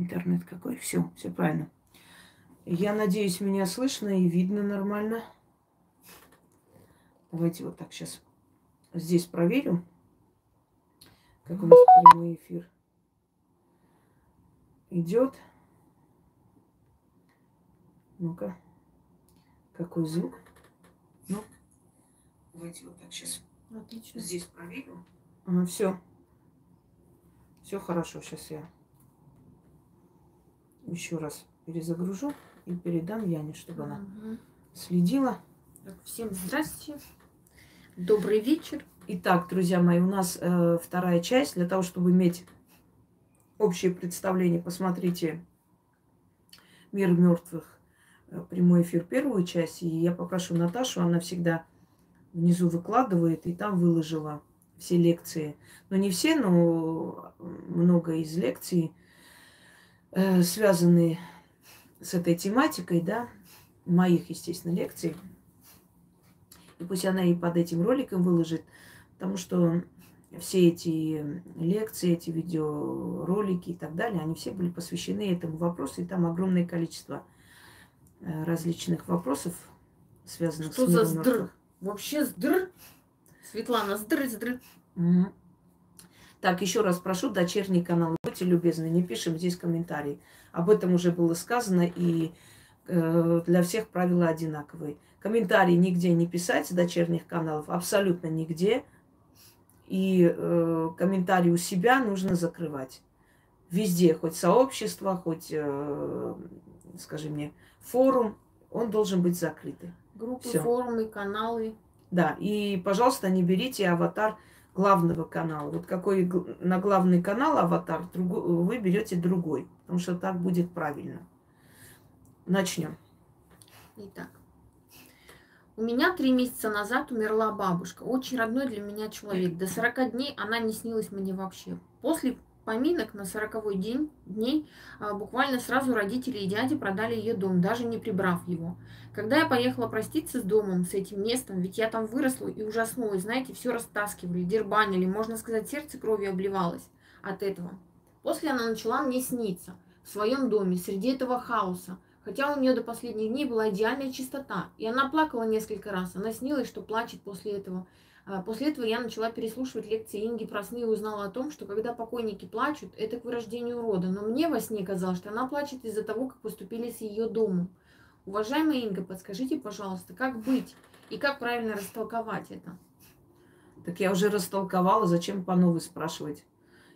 интернет какой. Все, все правильно. Я надеюсь, меня слышно и видно нормально. Давайте вот так сейчас здесь проверим, как у нас прямой эфир идет. Ну-ка, какой звук? Ну, давайте вот так сейчас Отлично. здесь проверим. Ага, все. Все хорошо. Сейчас я еще раз перезагружу и передам Яне, чтобы она угу. следила. Так, всем здравствуйте. Добрый вечер. Итак, друзья мои, у нас э, вторая часть. Для того, чтобы иметь общее представление, посмотрите «Мир мертвых» э, прямой эфир первую часть. И я попрошу Наташу, она всегда внизу выкладывает, и там выложила все лекции. Но не все, но много из лекций, э, связанные с этой тематикой, да, моих, естественно, лекций. И пусть она и под этим роликом выложит, потому что все эти лекции, эти видеоролики и так далее, они все были посвящены этому вопросу, и там огромное количество э, различных вопросов, связанных Что с миром за сдр? Вообще сдр? Светлана, сдр, сдр. Угу. Так, еще раз прошу, дочерний канал, будьте любезны, не пишем здесь комментарии. Об этом уже было сказано, и э, для всех правила одинаковые. Комментарии нигде не писать дочерних каналов, абсолютно нигде. И э, комментарии у себя нужно закрывать. Везде, хоть сообщество, хоть, э, скажи мне, форум, он должен быть закрытый. Группы, Всё. форумы, каналы. Да, и, пожалуйста, не берите аватар главного канала. Вот какой на главный канал аватар, другой, вы берете другой, потому что так будет правильно. Начнем. Итак, у меня три месяца назад умерла бабушка, очень родной для меня человек. До 40 дней она не снилась мне вообще. После поминок на сороковой день, дней а, буквально сразу родители и дяди продали ее дом, даже не прибрав его. Когда я поехала проститься с домом, с этим местом, ведь я там выросла и ужаснулась, знаете, все растаскивали, дербанили, можно сказать, сердце кровью обливалось от этого. После она начала мне сниться в своем доме, среди этого хаоса, хотя у нее до последних дней была идеальная чистота, и она плакала несколько раз, она снилась, что плачет после этого. А, после этого я начала переслушивать лекции Инги про сны и узнала о том, что когда покойники плачут, это к вырождению рода. Но мне во сне казалось, что она плачет из-за того, как поступили с ее домом. Уважаемая Инга, подскажите, пожалуйста, как быть и как правильно растолковать это? Так я уже растолковала, зачем по новой спрашивать?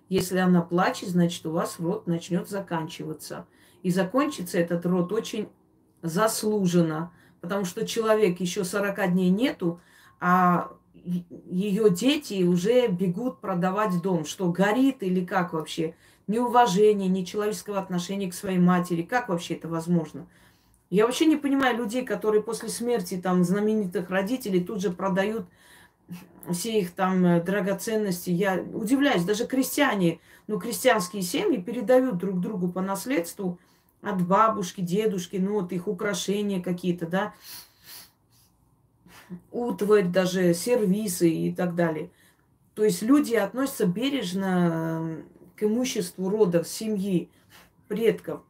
Если она плачет, значит, у вас род начнет заканчиваться. И закончится этот род очень заслуженно, потому что человек еще 40 дней нету, а ее дети уже бегут продавать дом. Что, горит или как вообще? Неуважение, нечеловеческого отношения к своей матери. Как вообще это возможно? Я вообще не понимаю людей, которые после смерти там знаменитых родителей тут же продают все их там э, драгоценности. Я удивляюсь, даже крестьяне, ну, крестьянские семьи передают друг другу по наследству от бабушки, дедушки, ну, вот их украшения какие-то, да, утварь, даже сервисы и так далее. То есть люди относятся бережно к имуществу рода, семьи, предков.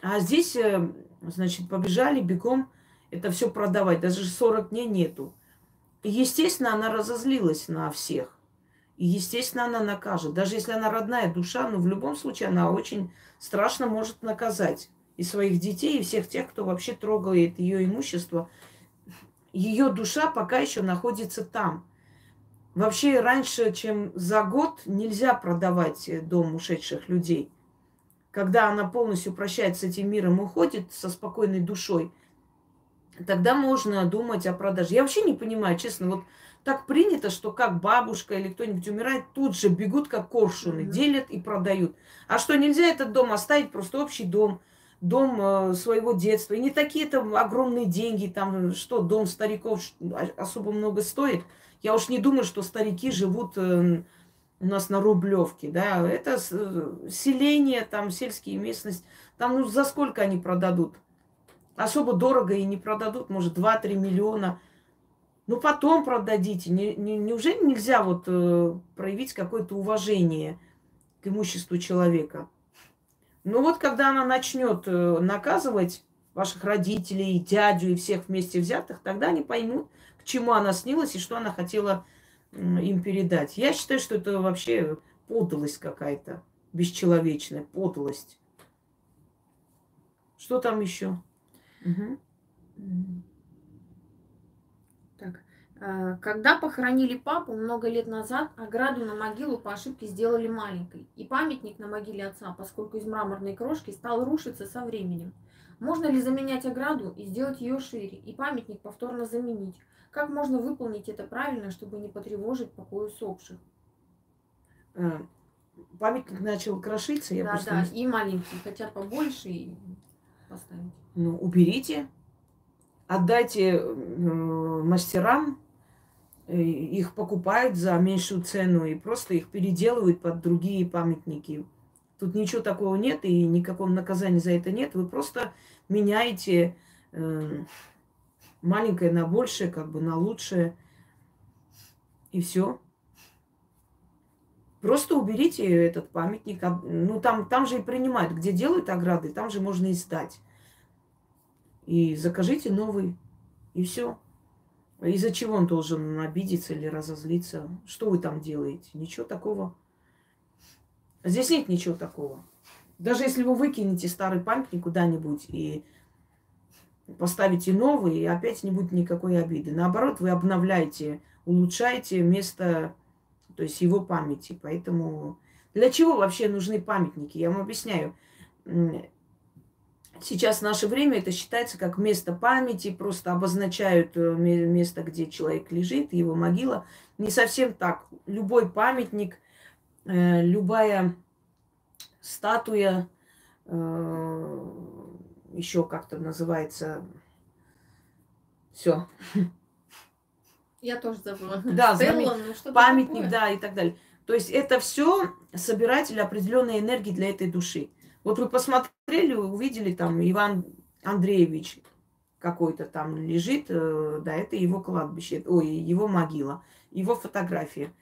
А здесь, э, значит, побежали бегом это все продавать. Даже 40 дней нету. И, естественно, она разозлилась на всех. И, естественно, она накажет. Даже если она родная душа, но в любом случае она очень страшно может наказать и своих детей, и всех тех, кто вообще трогает ее имущество – ее душа пока еще находится там. Вообще раньше, чем за год, нельзя продавать э, дом ушедших людей. Когда она полностью прощается с этим миром, уходит со спокойной душой, тогда можно думать о продаже. Я вообще не понимаю, честно, вот так принято, что как бабушка или кто-нибудь умирает, тут же бегут как коршуны, делят и продают. А что, нельзя этот дом оставить, просто общий дом – дом э, своего детства. И не такие там огромные деньги, там что, дом стариков особо много стоит. Я уж не думаю, что старики живут э, у нас на Рублевке, да. Это э, селение, там сельские местности. Там ну за сколько они продадут? Особо дорого и не продадут, может, 2-3 миллиона. Ну, потом продадите. Не, не, неужели нельзя вот э, проявить какое-то уважение к имуществу человека? Ну вот, когда она начнет э, наказывать ваших родителей, дядю и всех вместе взятых, тогда они поймут, к чему она снилась и что она хотела им передать. Я считаю, что это вообще подлость какая-то, бесчеловечная подлость. Что там еще? Угу. А, когда похоронили папу много лет назад, ограду на могилу по ошибке сделали маленькой. И памятник на могиле отца, поскольку из мраморной крошки, стал рушиться со временем. Можно ли заменять ограду и сделать ее шире, и памятник повторно заменить? Как можно выполнить это правильно, чтобы не потревожить покой усопших? Э, памятник начал крошиться, я да, просто... Да, и маленький, хотят побольше и поставить. Ну, уберите, отдайте э, мастерам, э, их покупают за меньшую цену и просто их переделывают под другие памятники. Тут ничего такого нет и никакого наказания за это нет. Вы просто меняете э, маленькое на большее, как бы на лучшее. И все. Просто уберите этот памятник. Ну, там, там же и принимают, где делают ограды, там же можно и сдать. И закажите новый. И все. Из-за чего он должен обидеться или разозлиться? Что вы там делаете? Ничего такого. Здесь нет ничего такого. Даже если вы выкинете старый памятник куда-нибудь и поставите новый, и опять не будет никакой обиды. Наоборот, вы обновляете, улучшаете место, то есть его памяти. Поэтому для чего вообще нужны памятники? Я вам объясняю. Сейчас в наше время это считается как место памяти, просто обозначают э, место, где человек лежит, его могила. Не совсем так. Любой памятник, э, любая статуя, э, еще как-то называется. Все. Я тоже забыла. Да, Стелла, ну, памятник, такое? да, и так далее. То есть это все собиратель определенной энергии для этой души. Вот вы посмотрели, увидели там Иван Андреевич какой-то там лежит, э, да, это его кладбище, ой, его могила, его фотография.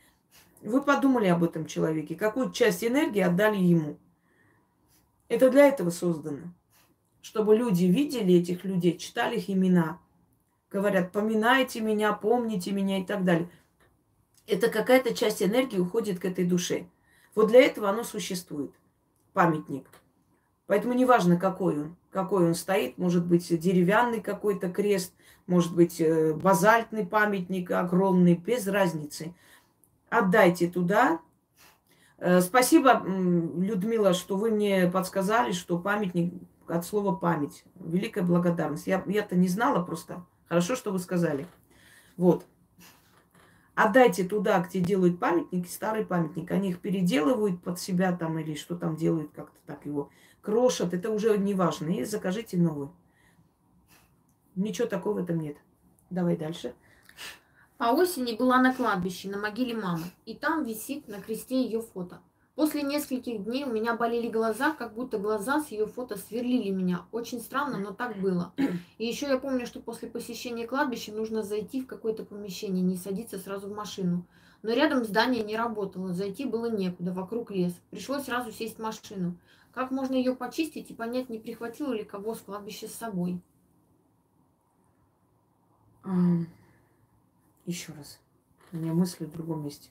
Вы подумали об этом человеке, какую часть энергии отдали ему. Это для этого создано чтобы люди видели этих людей, читали их имена. Говорят, поминайте меня, помните меня и так далее. Это какая-то часть энергии уходит к этой душе. Вот для этого оно существует, памятник. Поэтому неважно, какой он, какой он стоит, может быть деревянный какой-то крест, может быть э, базальтный памятник огромный, без разницы. Отдайте туда. Э, спасибо, Людмила, что вы мне подсказали, что памятник от слова память. Великая благодарность. Я, я-то не знала просто. Хорошо, что вы сказали. Вот. Отдайте туда, где делают памятники, старый памятник. Они их переделывают под себя там или что там делают, как-то так его крошат. Это уже не важно. И закажите новый. Ничего такого в этом нет. Давай дальше. По осени была на кладбище, на могиле мамы. И там висит на кресте ее фото. После нескольких дней у меня болели глаза, как будто глаза с ее фото сверлили меня. Очень странно, но так было. И еще я помню, что после посещения кладбища нужно зайти в какое-то помещение, не садиться сразу в машину. Но рядом здание не работало, зайти было некуда, вокруг лес. Пришлось сразу сесть в машину. Как можно ее почистить и понять, не прихватила ли кого с кладбища с собой? Еще раз. У меня мысли в другом месте.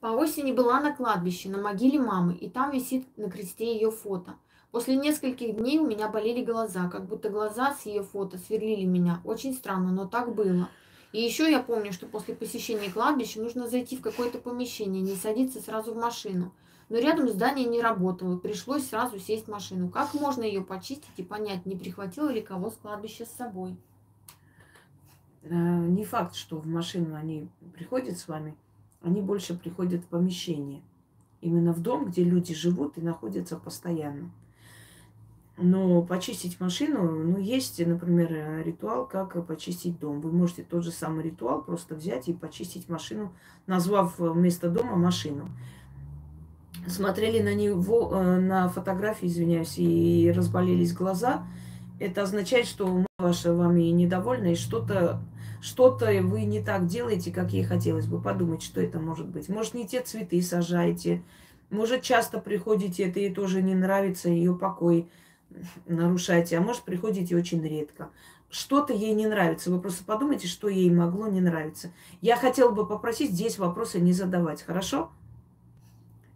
По осени была на кладбище, на могиле мамы, и там висит на кресте ее фото. После нескольких дней у меня болели глаза, как будто глаза с ее фото сверлили меня. Очень странно, но так было. И еще я помню, что после посещения кладбища нужно зайти в какое-то помещение, не садиться сразу в машину. Но рядом здание не работало, пришлось сразу сесть в машину. Как можно ее почистить и понять, не прихватила ли кого с кладбища с собой? Э, не факт, что в машину они приходят с вами они больше приходят в помещение. Именно в дом, где люди живут и находятся постоянно. Но почистить машину, ну, есть, например, ритуал, как почистить дом. Вы можете тот же самый ритуал просто взять и почистить машину, назвав вместо дома машину. Смотрели на него, э, на фотографии, извиняюсь, и разболелись глаза. Это означает, что ваша вами недовольна, и что-то что-то вы не так делаете, как ей хотелось бы. Подумать, что это может быть. Может, не те цветы сажаете, Может, часто приходите, это ей тоже не нравится, ее покой нарушаете, а может, приходите очень редко. Что-то ей не нравится. Вы просто подумайте, что ей могло не нравиться. Я хотела бы попросить здесь вопросы не задавать, хорошо?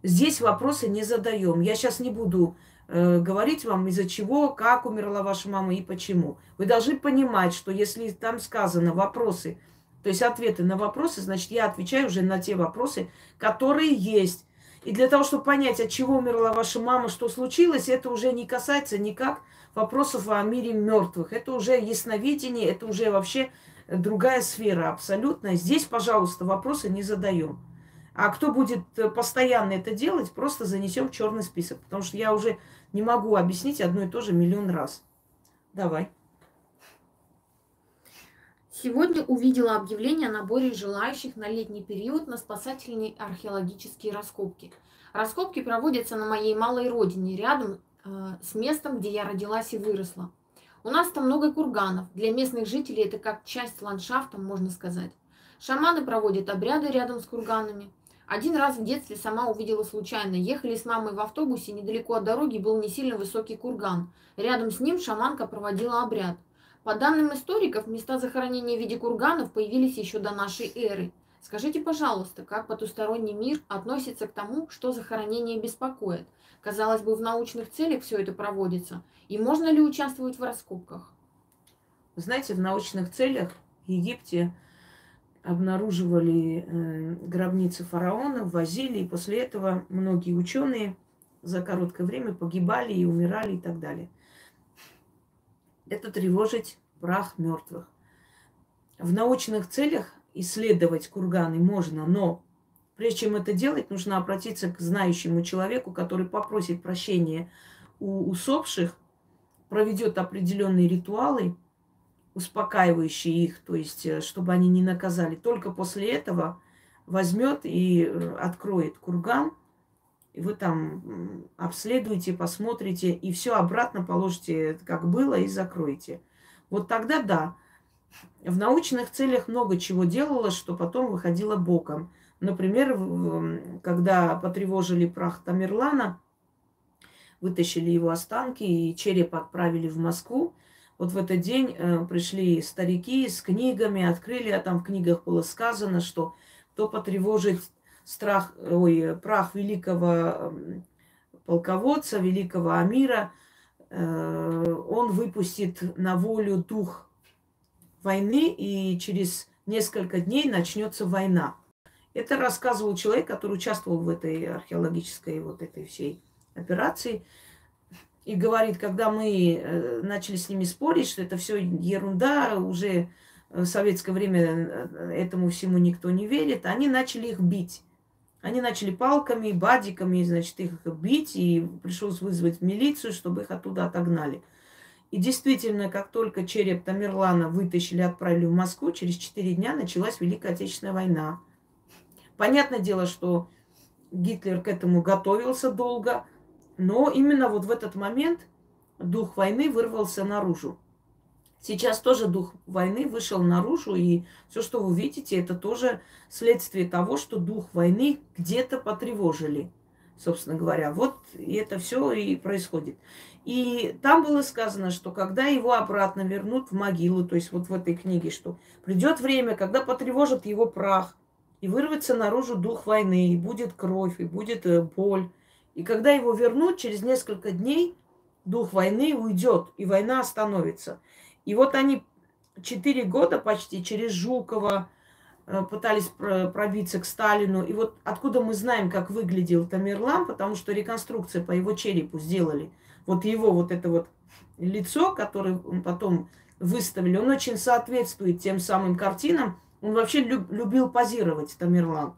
Здесь вопросы не задаем. Я сейчас не буду э, говорить вам, из-за чего, как умерла ваша мама и почему. Вы должны понимать, что если там сказано вопросы, то есть ответы на вопросы, значит, я отвечаю уже на те вопросы, которые есть. И для того, чтобы понять, от чего умерла ваша мама, что случилось, это уже не касается никак вопросов о мире мертвых. Это уже ясновидение, это уже вообще другая сфера абсолютно. Здесь, пожалуйста, вопросы не задаем. А кто будет постоянно это делать, просто занесем в черный список. Потому что я уже не могу объяснить одно и то же миллион раз. Давай. Сегодня увидела объявление о наборе желающих на летний период на спасательные археологические раскопки. Раскопки проводятся на моей малой родине, рядом э, с местом, где я родилась и выросла. У нас там много курганов. Для местных жителей это как часть ландшафта, можно сказать. Шаманы проводят обряды рядом с курганами. Один раз в детстве сама увидела случайно. Ехали с мамой в автобусе, недалеко от дороги был не сильно высокий курган. Рядом с ним шаманка проводила обряд – по данным историков, места захоронения в виде курганов появились еще до нашей эры. Скажите, пожалуйста, как потусторонний мир относится к тому, что захоронение беспокоит? Казалось бы, в научных целях все это проводится. И можно ли участвовать в раскопках? Знаете, в научных целях в Египте обнаруживали э, гробницы фараонов, возили, и после этого многие ученые за короткое время погибали и умирали и так далее это тревожить прах мертвых. В научных целях исследовать курганы можно, но прежде чем это делать, нужно обратиться к знающему человеку, который попросит прощения у усопших, проведет определенные ритуалы, успокаивающие их, то есть э, чтобы они не наказали. Только после этого возьмет и э, откроет курган, и вы там обследуете, посмотрите, и все обратно положите, как было, и закроете. Вот тогда да. В научных целях много чего делалось, что потом выходило боком. Например, когда потревожили прах Тамерлана, вытащили его останки и череп отправили в Москву. Вот в этот день э, пришли старики с книгами, открыли, а там в книгах было сказано, что кто потревожит страх, ой, прах великого полководца, великого Амира, э, он выпустит на волю дух войны, и через несколько дней начнется война. Это рассказывал человек, который участвовал в этой археологической вот этой всей операции. И говорит, когда мы э, начали с ними спорить, что это все ерунда, уже в советское время э, этому всему никто не верит, они начали их бить. Они начали палками, бадиками, значит, их бить, и пришлось вызвать милицию, чтобы их оттуда отогнали. И действительно, как только череп Тамерлана вытащили, отправили в Москву, через четыре дня началась Великая Отечественная война. Понятное дело, что Гитлер к этому готовился долго, но именно вот в этот момент дух войны вырвался наружу. Сейчас тоже дух войны вышел наружу, и все, что вы видите, это тоже следствие того, что дух войны где-то потревожили, собственно говоря. Вот и это все и происходит. И там было сказано, что когда его обратно вернут в могилу, то есть вот в этой книге, что придет время, когда потревожат его прах, и вырвется наружу дух войны, и будет кровь, и будет э, боль. И когда его вернут, через несколько дней дух войны уйдет, и война остановится. И вот они четыре года почти через Жукова э, пытались пробиться к Сталину. И вот откуда мы знаем, как выглядел Тамерлан, потому что реконструкция по его черепу сделали. Вот его вот это вот лицо, которое он потом выставили, он очень соответствует тем самым картинам. Он вообще люб, любил позировать, Тамерлан.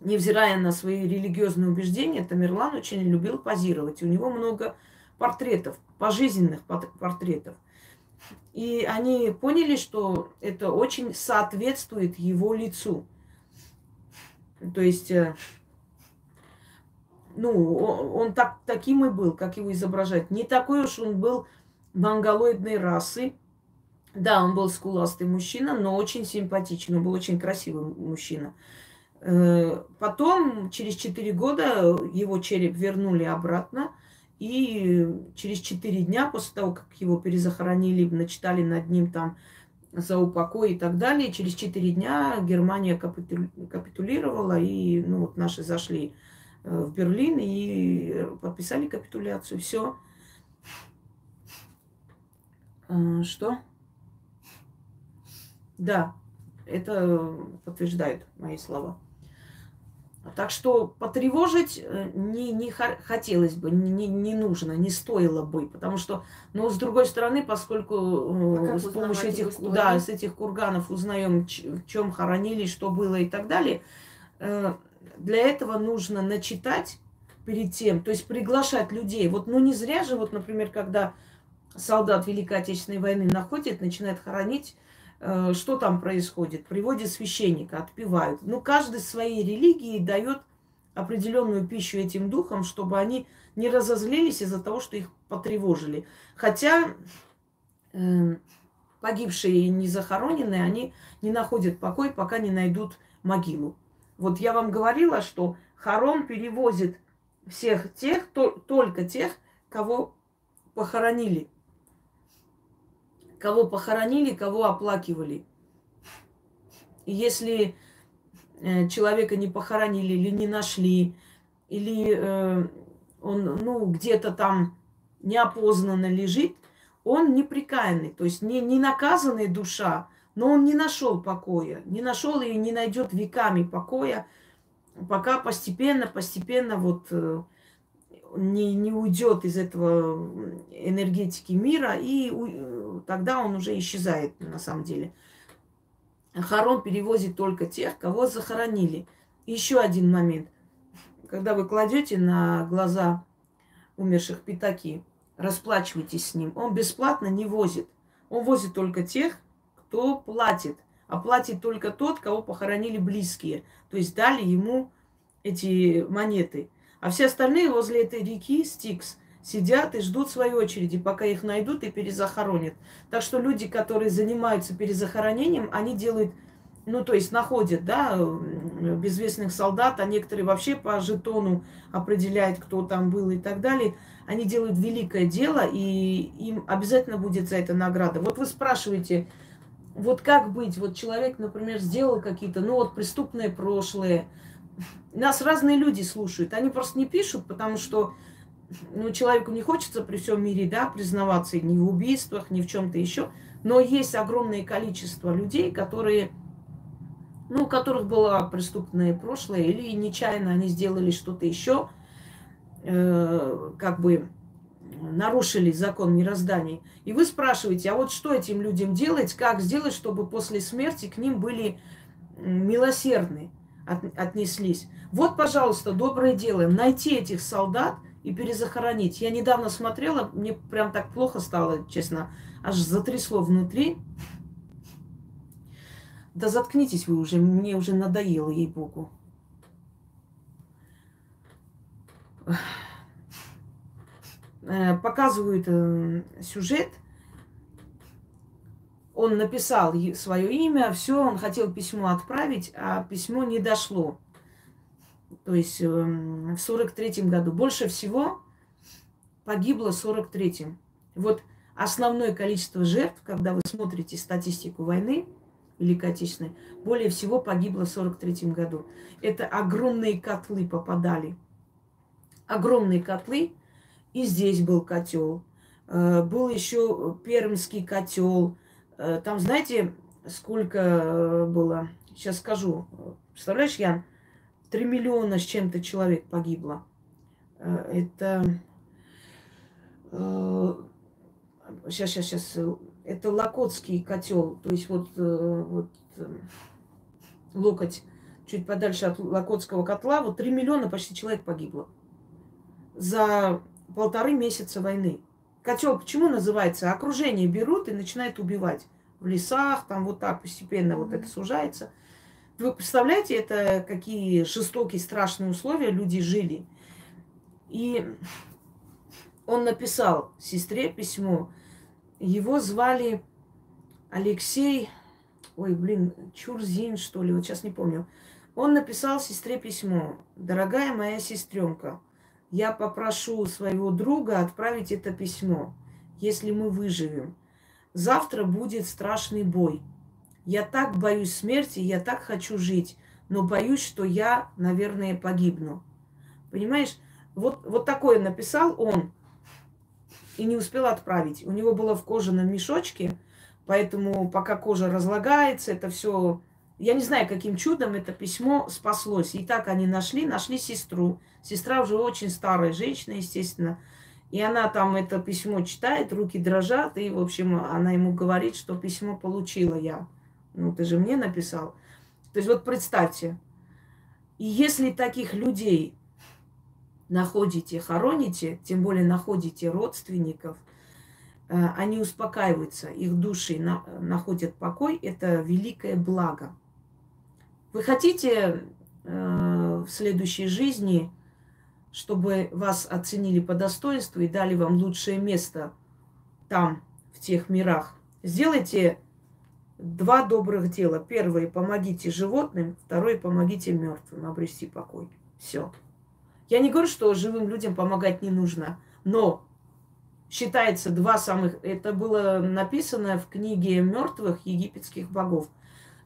Невзирая на свои религиозные убеждения, Тамерлан очень любил позировать. У него много портретов, пожизненных портретов. И они поняли, что это очень соответствует его лицу. То есть, э, ну, он так, таким и был, как его изображать. Не такой уж он был монголоидной расы. Да, он был скуластый мужчина, но очень симпатичный, он был очень красивый мужчина. Э, потом, через 4 года, его череп вернули обратно. И через 4 дня после того, как его перезахоронили, начитали над ним там за упокой и так далее, через 4 дня Германия капитулировала, и ну, вот наши зашли э, в Берлин и подписали капитуляцию. Все. Э, что? Да, это подтверждает мои слова. Так что потревожить э, не, не хотелось бы, не, не нужно, не стоило бы. Потому что, но с другой стороны, поскольку э, а с помощью этих, да, с этих курганов узнаем, в чем хоронили, что было и так далее, э, для этого нужно начитать перед тем, то есть приглашать людей. Вот, ну не зря же, вот, например, когда солдат Великой Отечественной войны находит, начинает хоронить, что там происходит? Приводят священника, отпевают. Ну, каждый своей религии дает определенную пищу этим духам, чтобы они не разозлились из-за того, что их потревожили. Хотя э, погибшие и не захороненные, они не находят покой, пока не найдут могилу. Вот я вам говорила, что Харон перевозит всех тех, то, только тех, кого похоронили кого похоронили, кого оплакивали. И если э, человека не похоронили или не нашли, или э, он ну, где-то там неопознанно лежит, он неприкаянный, то есть не, не наказанная душа, но он не нашел покоя, не нашел и не найдет веками покоя, пока постепенно, постепенно вот э, не, не уйдет из этого энергетики мира, и у, тогда он уже исчезает на самом деле. Харон перевозит только тех, кого захоронили. Еще один момент. Когда вы кладете на глаза умерших пятаки, расплачивайтесь с ним. Он бесплатно не возит. Он возит только тех, кто платит. А платит только тот, кого похоронили близкие. То есть дали ему эти монеты – а все остальные возле этой реки Стикс сидят и ждут своей очереди, пока их найдут и перезахоронят. Так что люди, которые занимаются перезахоронением, они делают, ну, то есть находят, да, безвестных солдат, а некоторые вообще по жетону определяют, кто там был и так далее. Они делают великое дело, и им обязательно будет за это награда. Вот вы спрашиваете, вот как быть? Вот человек, например, сделал какие-то, ну, вот преступное прошлое, нас разные люди слушают. Они просто не пишут, потому что ну, человеку не хочется при всем мире да, признаваться ни в убийствах, ни в чем-то еще. Но есть огромное количество людей, которые, ну, у которых было преступное прошлое, или нечаянно они сделали что-то еще, э, как бы нарушили закон мироздания. И вы спрашиваете, а вот что этим людям делать, как сделать, чтобы после смерти к ним были милосердны? От, отнеслись. Вот, пожалуйста, доброе дело, найти этих солдат и перезахоронить. Я недавно смотрела, мне прям так плохо стало, честно, аж затрясло внутри. Да заткнитесь вы уже, мне уже надоело, ей-богу. Э, показывают э, сюжет – он написал свое имя, все, он хотел письмо отправить, а письмо не дошло. То есть эм, в сорок третьем году. Больше всего погибло сорок третьем. Вот основное количество жертв, когда вы смотрите статистику войны Великой Отечественной, более всего погибло в сорок третьем году. Это огромные котлы попадали. Огромные котлы. И здесь был котел. Э, был еще пермский котел там, знаете, сколько э, было? Сейчас скажу. Представляешь, Ян? Три миллиона с чем-то человек погибло. Э, это... Сейчас, сейчас, сейчас. Это Локотский котел. То есть вот, вот локоть чуть подальше от Локотского котла. Вот три миллиона почти человек погибло. За полторы месяца войны. Котел почему называется? Окружение берут и начинают убивать в лесах, там вот так постепенно вот это сужается. Вы представляете, это какие жестокие, страшные условия люди жили. И он написал сестре письмо. Его звали Алексей, ой, блин, Чурзин, что ли, вот сейчас не помню. Он написал сестре письмо. Дорогая моя сестренка, я попрошу своего друга отправить это письмо, если мы выживем. Завтра будет страшный бой. Я так боюсь смерти, я так хочу жить, но боюсь, что я, наверное, погибну. Понимаешь? Вот, вот такое написал он и не успел отправить. У него было в кожаном мешочке, поэтому пока кожа разлагается, это все... Я не знаю, каким чудом это письмо спаслось. И так они нашли, нашли сестру. Сестра уже очень старая женщина, естественно. И она там это письмо читает, руки дрожат, и, в общем, она ему говорит, что письмо получила я. Ну, ты же мне написал. То есть вот представьте, и если таких людей находите, хороните, тем более находите родственников, э, они успокаиваются, их души на, находят покой, это великое благо. Вы хотите э, в следующей жизни, чтобы вас оценили по достоинству и дали вам лучшее место там, в тех мирах? Сделайте два добрых дела. Первое, помогите животным, второе, помогите мертвым обрести покой. Все. Я не говорю, что живым людям помогать не нужно, но считается два самых... Это было написано в книге мертвых египетских богов,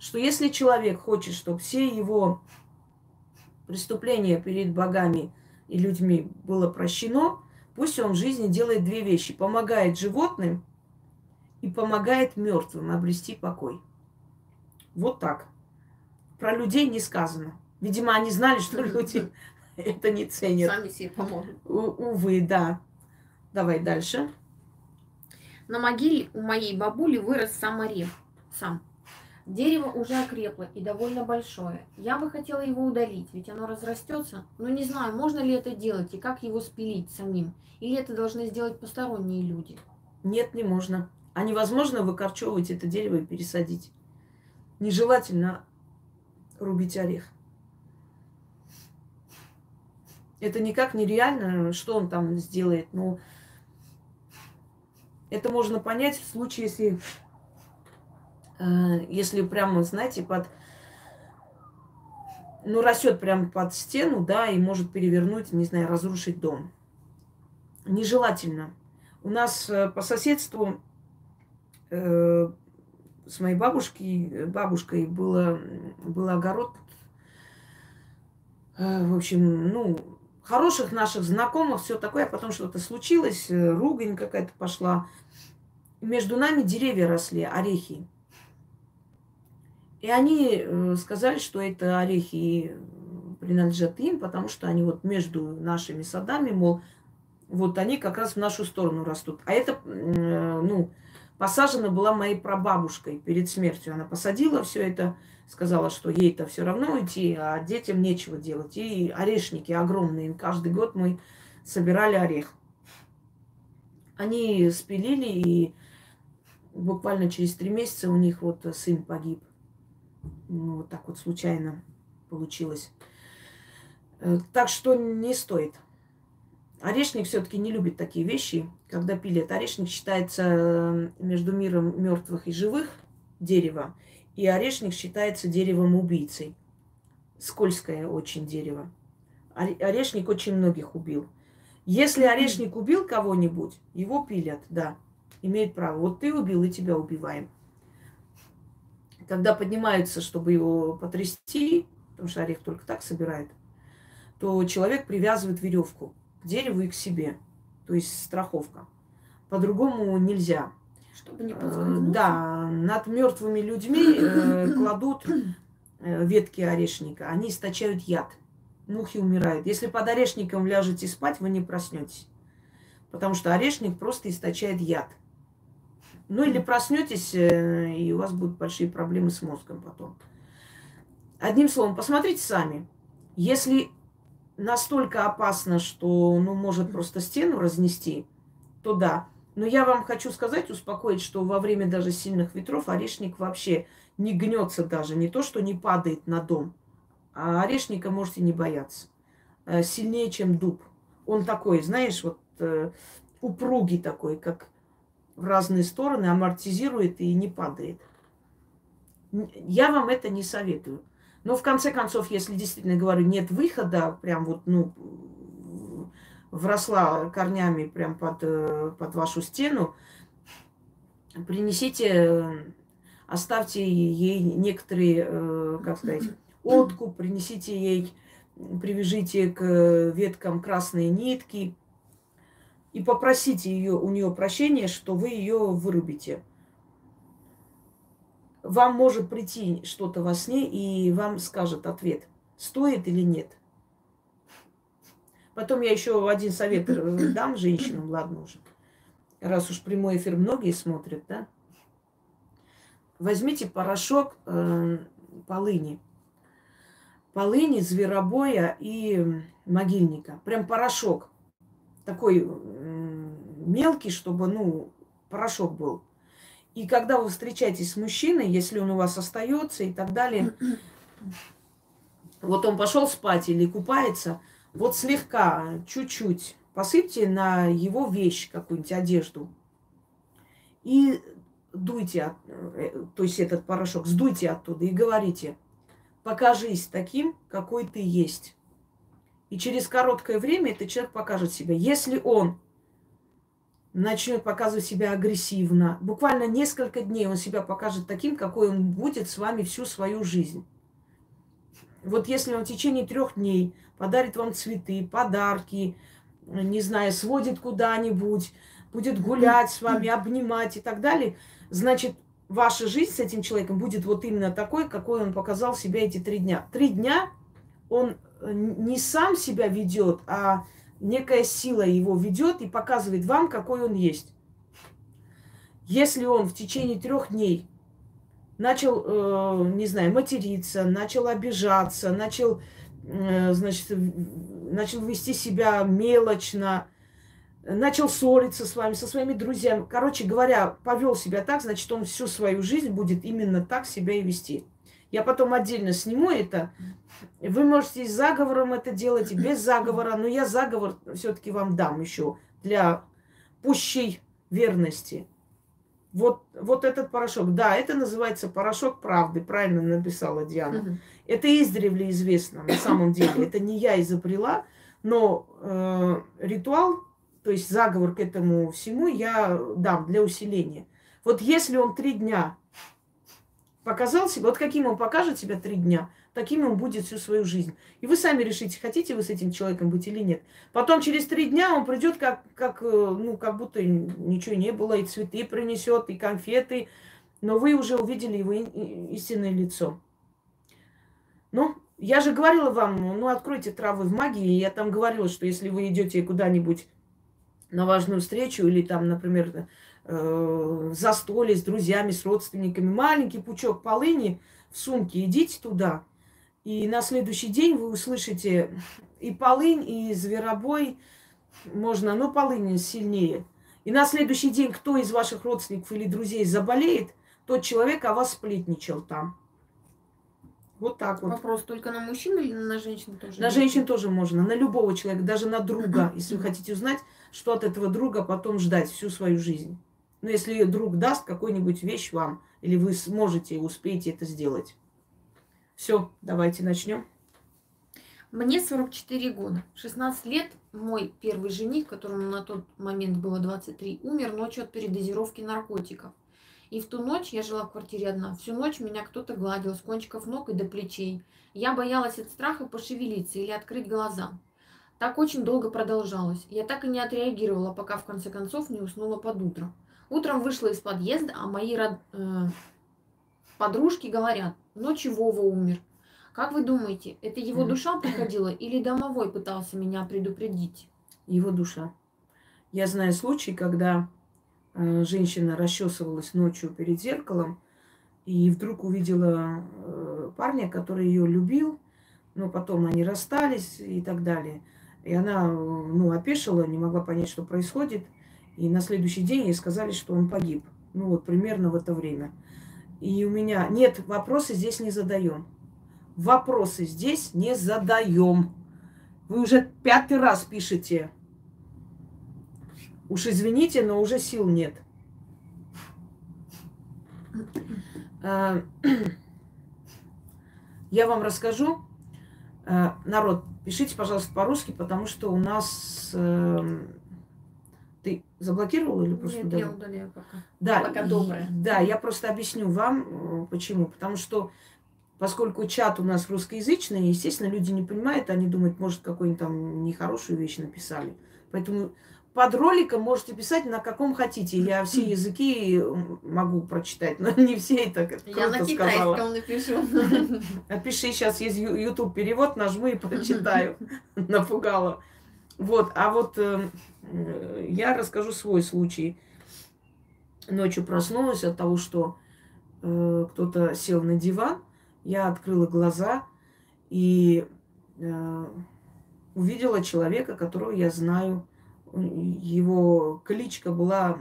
что если человек хочет, чтобы все его преступления перед богами и людьми было прощено, пусть он в жизни делает две вещи. Помогает животным и помогает мертвым обрести покой. Вот так. Про людей не сказано. Видимо, они знали, что люди это не ценят. Сами себе помогут. Увы, да. Давай дальше. На могиле у моей бабули вырос сам орех. Сам. Дерево уже окрепло и довольно большое. Я бы хотела его удалить, ведь оно разрастется. Но не знаю, можно ли это делать и как его спилить самим. Или это должны сделать посторонние люди. Нет, не можно. А невозможно выкорчевывать это дерево и пересадить. Нежелательно рубить орех. Это никак нереально, что он там сделает. Ну, это можно понять в случае, если, если прямо, знаете, под, ну, растет прямо под стену, да, и может перевернуть, не знаю, разрушить дом. Нежелательно. У нас э, по соседству э, с моей бабушкой, бабушкой было, был огород. Э, в общем, ну, хороших наших знакомых, все такое, а потом что-то случилось, э, ругань какая-то пошла. Между нами деревья росли, орехи. И они э, сказали, что это орехи принадлежат им, потому что они вот между нашими садами, мол, вот они как раз в нашу сторону растут. А это, э, ну, посажена была моей прабабушкой перед смертью. Она посадила все это, сказала, что ей это все равно уйти, а детям нечего делать. И орешники огромные. Каждый год мы собирали орех. Они спилили, и буквально через три месяца у них вот сын погиб. Ну, вот так вот случайно получилось. Э, Так что не стоит. Орешник все-таки не любит такие вещи, когда пилят. Орешник считается э, между миром мертвых и живых дерево, и орешник считается деревом убийцей. Скользкое очень дерево. Оре- Орешник очень многих убил. Если орешник убил кого-нибудь, его пилят, да, имеет право. Вот ты убил, и тебя убиваем. Когда поднимаются, чтобы его потрясти, потому что орех только так собирает, то человек привязывает веревку к дереву и к себе. То есть страховка. По-другому нельзя. Чтобы не Э, подскользнуться. Да, над мертвыми людьми э, кладут э, ветки орешника. Они источают яд. Мухи умирают. Если под орешником ляжете спать, вы не проснетесь. Потому что орешник просто источает яд. Ну или проснетесь, э, и у вас будут большие проблемы с мозгом потом. Одним словом, посмотрите сами. Если настолько опасно, что ну, может просто стену разнести, то да. Но я вам хочу сказать, успокоить, что во время даже сильных ветров орешник вообще не гнется даже, не то, что не падает на дом. А орешника можете не бояться. Э, Сильнее, чем дуб. Он такой, знаешь, вот э, упругий такой, как в разные стороны, амортизирует и не падает. Я вам это не советую. Но в конце концов, если действительно говорю, нет выхода, прям вот, ну, вросла корнями прям под, э, под вашу стену, принесите, оставьте ей некоторые, э, как сказать, откуп, принесите ей, привяжите к веткам красные нитки и попросите ее, у нее прощения, что вы ее вырубите. Вам может прийти что-то во сне, и вам скажет ответ, стоит или нет. Потом я еще один совет дам женщинам, ладно уже. Раз уж прямой эфир многие смотрят, да. Возьмите порошок э, полыни. Полыни, зверобоя и могильника. Прям порошок. Такой мелкий, чтобы, ну, порошок был. И когда вы встречаетесь с мужчиной, если он у вас остается и так далее, вот он пошел спать или купается, вот слегка, чуть-чуть посыпьте на его вещь, какую-нибудь одежду. И дуйте, э, то есть этот порошок, сдуйте оттуда и говорите, покажись таким, какой ты есть. И через короткое время этот человек покажет себя. Если он начнет показывать себя агрессивно, буквально несколько дней он себя покажет таким, какой он будет с вами всю свою жизнь. Вот если он в течение трех дней подарит вам цветы, подарки, не знаю, сводит куда-нибудь, будет гулять с вами, обнимать и так далее, значит, ваша жизнь с этим человеком будет вот именно такой, какой он показал себя эти три дня. Три дня он э, не сам себя ведет, а некая сила его ведет и показывает вам, какой он есть. Если он в течение трех дней начал, э, не знаю, материться, начал обижаться, начал, э, значит, начал вести себя мелочно, начал ссориться с вами, со своими друзьями. Короче говоря, повел себя так, значит, он всю свою жизнь будет именно так себя и вести. Я потом отдельно сниму это. Вы можете с заговором это делать, и без заговора, но я заговор все-таки вам дам еще для пущей верности. Вот, вот этот порошок, да, это называется порошок правды, правильно написала Диана. Угу. Это издревле известно, на самом деле. Это не я изобрела, но э, ритуал, то есть заговор к этому всему я дам для усиления. Вот если он три дня показал себя, вот каким он покажет себя три дня, таким он будет всю свою жизнь. И вы сами решите, хотите вы с этим человеком быть или нет. Потом через три дня он придет, как, как, э, ну, как будто ничего не было, и цветы принесет, и конфеты, но вы уже увидели его истинное лицо. Ну, я же говорила вам, ну, откройте травы в магии, я там говорила, что если вы идете куда-нибудь на важную встречу или там, например, э, застолье с друзьями, с родственниками, маленький пучок полыни в сумке, идите туда, и на следующий день вы услышите и полынь, и зверобой, можно, но полынь сильнее. И на следующий день кто из ваших родственников или друзей заболеет, тот человек о вас сплетничал там. Вот так вот. Вопрос только на мужчин или на женщин тоже? На женщин тоже можно, на любого человека, даже на друга, если вы хотите узнать, что от этого друга потом ждать всю свою жизнь. Но если друг даст какую-нибудь вещь вам, или вы сможете и успеете это сделать. Все, давайте начнем. Мне 44 года. 16 лет мой первый жених, которому на тот момент было 23, умер ночью от передозировки наркотиков. И в ту ночь я жила в квартире одна. Всю ночь меня кто-то гладил с кончиков ног и до плечей. Я боялась от страха пошевелиться или открыть глаза. Так очень долго продолжалось. Я так и не отреагировала, пока в конце концов не уснула под утро. Утром вышла из подъезда, а мои род... э... подружки говорят, ночью Вова умер. Как вы думаете, это его душа приходила или домовой пытался меня предупредить? Его душа. Я знаю случай, когда Э, женщина расчесывалась ночью перед зеркалом и вдруг увидела э, парня, который ее любил, но потом они расстались и так далее. И она, ну, опешила, не могла понять, что происходит. И на следующий день ей сказали, что он погиб. Ну, вот примерно в это время. И у меня... Нет, вопросы здесь не задаем. Вопросы здесь не задаем. Вы уже пятый раз пишете Уж извините, но уже сил нет. А, Я вам расскажу. Э, народ, пишите, пожалуйста, по-русски, потому что у нас... Э, ты заблокировала или просто... Нет, я удаляю пока. Да, пока добрая. Да, я просто объясню вам, э, почему. Потому что поскольку чат у нас русскоязычный, естественно, люди не понимают, они думают, может, какую-нибудь там нехорошую вещь написали. Поэтому под роликом можете писать на каком хотите. Я все языки могу прочитать, но не все это круто Я на китайском напишу. Напиши, сейчас есть YouTube перевод, нажму и прочитаю. Напугала. Вот, а вот э, я расскажу свой случай. Ночью проснулась от того, что э, кто-то сел на диван, я открыла глаза и э, увидела человека, которого я знаю. Его кличка была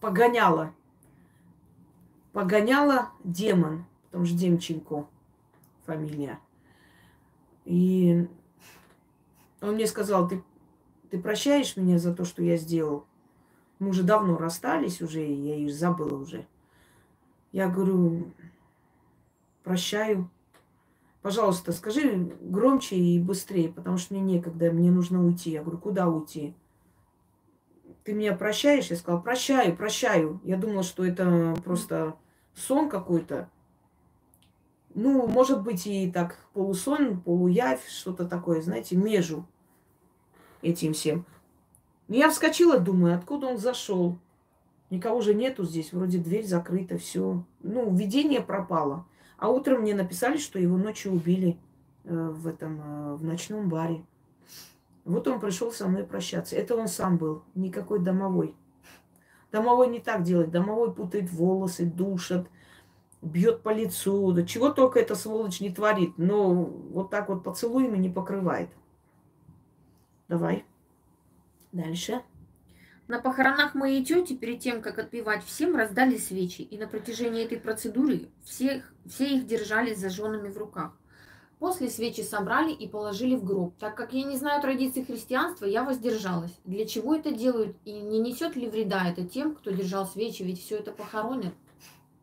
Погоняла. Погоняла демон, потому что Демченко фамилия. И он мне сказал, ты, ты прощаешь меня за то, что я сделал? Мы уже давно расстались уже, я ее забыла уже. Я говорю, прощаю. Пожалуйста, скажи громче и быстрее, потому что мне некогда, мне нужно уйти. Я говорю, куда уйти? Ты меня прощаешь? Я сказала, прощаю, прощаю. Я думала, что это просто сон какой-то. Ну, может быть, и так полусон, полуявь, что-то такое, знаете, межу этим всем. Я вскочила, думаю, откуда он зашел. Никого же нету здесь, вроде дверь закрыта, все. Ну, видение пропало. А утром мне написали, что его ночью убили э, в этом, э, в ночном баре. Вот он пришел со мной прощаться. Это он сам был, никакой домовой. Домовой не так делает. Домовой путает волосы, душит, бьет по лицу. Да чего только эта сволочь не творит. Но вот так вот поцелуями не покрывает. Давай. Дальше. На похоронах моей тети перед тем, как отпевать всем, раздали свечи, и на протяжении этой процедуры всех, все их держали зажженными в руках. После свечи собрали и положили в гроб. Так как я не знаю традиции христианства, я воздержалась. Для чего это делают и не несет ли вреда это тем, кто держал свечи, ведь все это похоронят?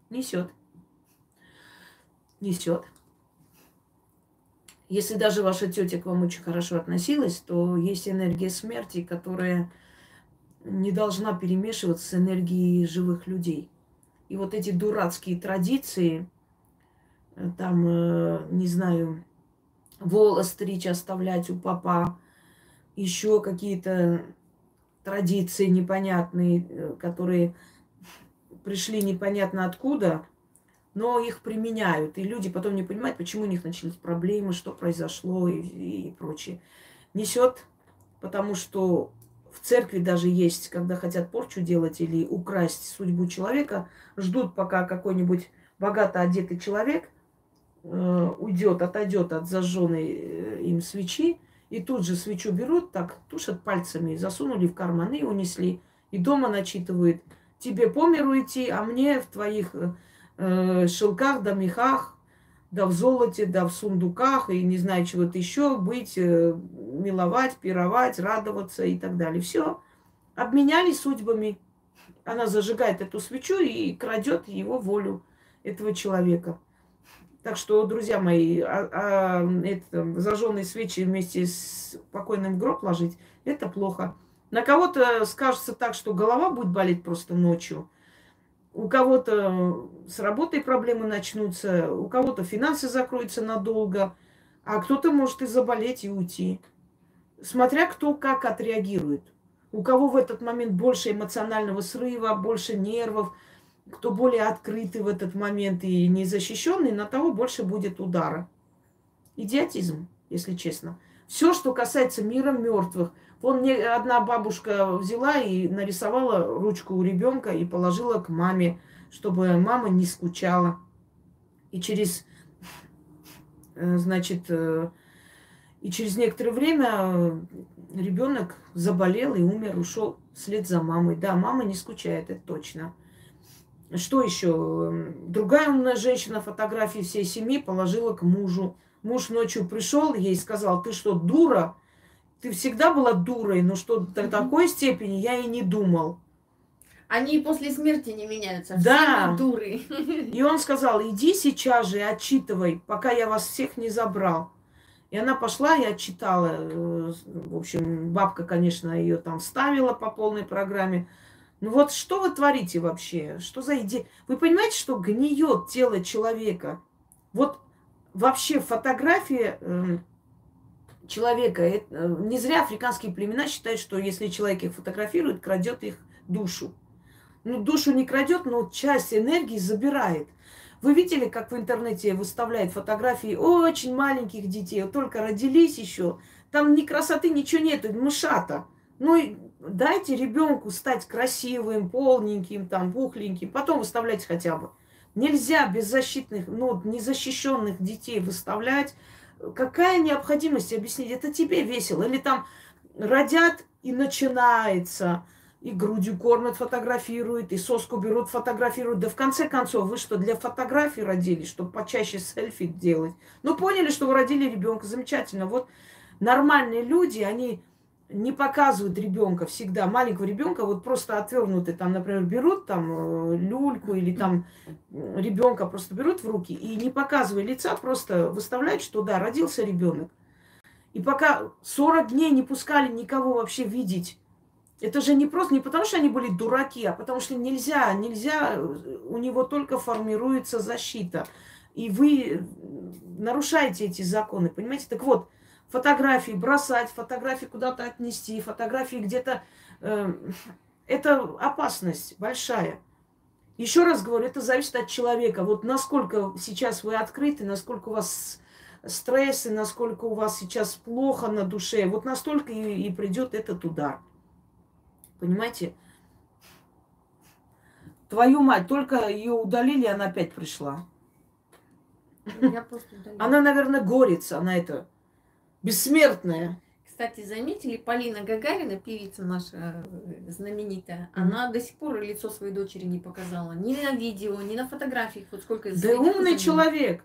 Несет. Несет. Если даже ваша тетя к вам очень хорошо относилась, то есть энергия смерти, которая не должна перемешиваться с энергией живых людей. И вот эти дурацкие традиции, э, там, э, не знаю, волос стричь, оставлять у папа, еще какие-то традиции непонятные, э, которые пришли непонятно откуда, но их применяют. И люди потом не понимают, почему у них начались проблемы, что произошло и, и прочее. Несет, потому что в церкви даже есть, когда хотят порчу делать или украсть судьбу человека, ждут, пока какой-нибудь богато одетый человек э, уйдет, отойдет от зажженной э, им свечи, и тут же свечу берут, так тушат пальцами, засунули в карманы и унесли. И дома начитывают, тебе по миру идти, а мне в твоих э, шелках да мехах да в золоте, да в сундуках, и не знаю, чего-то еще быть, э, миловать, пировать, радоваться и так далее. Все. Обменялись судьбами. Она зажигает эту свечу и крадет его волю этого человека. Так что, друзья мои, а, а, это, зажженные свечи вместе с покойным гроб ложить, это плохо. На кого-то скажется так, что голова будет болеть просто ночью – у кого-то с работой проблемы начнутся, у кого-то финансы закроются надолго, а кто-то может и заболеть, и уйти. Смотря кто как отреагирует. У кого в этот момент больше эмоционального срыва, больше нервов, кто более открытый в этот момент и незащищенный, на того больше будет удара. Идиотизм, если честно. Все, что касается мира мертвых – Вон мне одна бабушка взяла и нарисовала ручку у ребенка и положила к маме, чтобы мама не скучала. И через, э, значит, э, и через некоторое время ребенок заболел и умер, ушел вслед за мамой. Да, мама не скучает, это точно. Что еще? Другая умная женщина фотографии всей семьи положила к мужу. Муж ночью пришел, ей сказал, ты что, дура? Ты всегда была дурой, но что до такой степени я и не думал. Они после смерти не меняются. Да. Все дуры. И он сказал, иди сейчас же и отчитывай, пока я вас всех не забрал. И она пошла и отчитала. Э, В общем, бабка, конечно, ее там ставила по полной программе. Ну вот что вы творите вообще? Что за идея? Вы понимаете, что гниет тело человека? Вот вообще фотография эм, человека, э, не зря африканские племена считают, что если человек их фотографирует, крадет их душу. Ну, душу не крадет, но часть энергии забирает. Вы видели, как в интернете выставляют фотографии очень маленьких детей, только родились еще. Там ни красоты, ничего нету, мышата. Ну, дайте ребенку стать красивым, полненьким, там, пухленьким, потом выставляйте хотя бы. Нельзя беззащитных, ну, незащищенных детей выставлять. Какая необходимость объяснить? Это тебе весело. Или там родят и начинается и грудью кормят, фотографируют, и соску берут, фотографируют. Да в конце концов, вы что, для фотографий родились, чтобы почаще селфи делать? Ну, поняли, что вы родили ребенка, замечательно. Вот нормальные люди, они не показывают ребенка всегда, маленького ребенка, вот просто отвернутый, там, например, берут там э, люльку или там ребенка просто берут в руки и не показывая лица, просто выставляют, что да, родился ребенок. И пока 40 дней не пускали никого вообще видеть это же не просто, не потому что они были дураки, а потому что нельзя, нельзя, у него только формируется защита. И вы нарушаете эти законы, понимаете? Так вот, фотографии бросать, фотографии куда-то отнести, фотографии где-то... Э, это опасность большая. Еще раз говорю, это зависит от человека. Вот насколько сейчас вы открыты, насколько у вас стрессы, насколько у вас сейчас плохо на душе, вот настолько и, и придет этот удар. Понимаете? Твою мать, только ее удалили, она опять пришла. Она, наверное, горится, она это бессмертная. Кстати, заметили, Полина Гагарина, певица наша э, знаменитая, она до сих пор лицо своей дочери не показала. Ни на видео, ни на фотографиях. Вот сколько Да умный человек.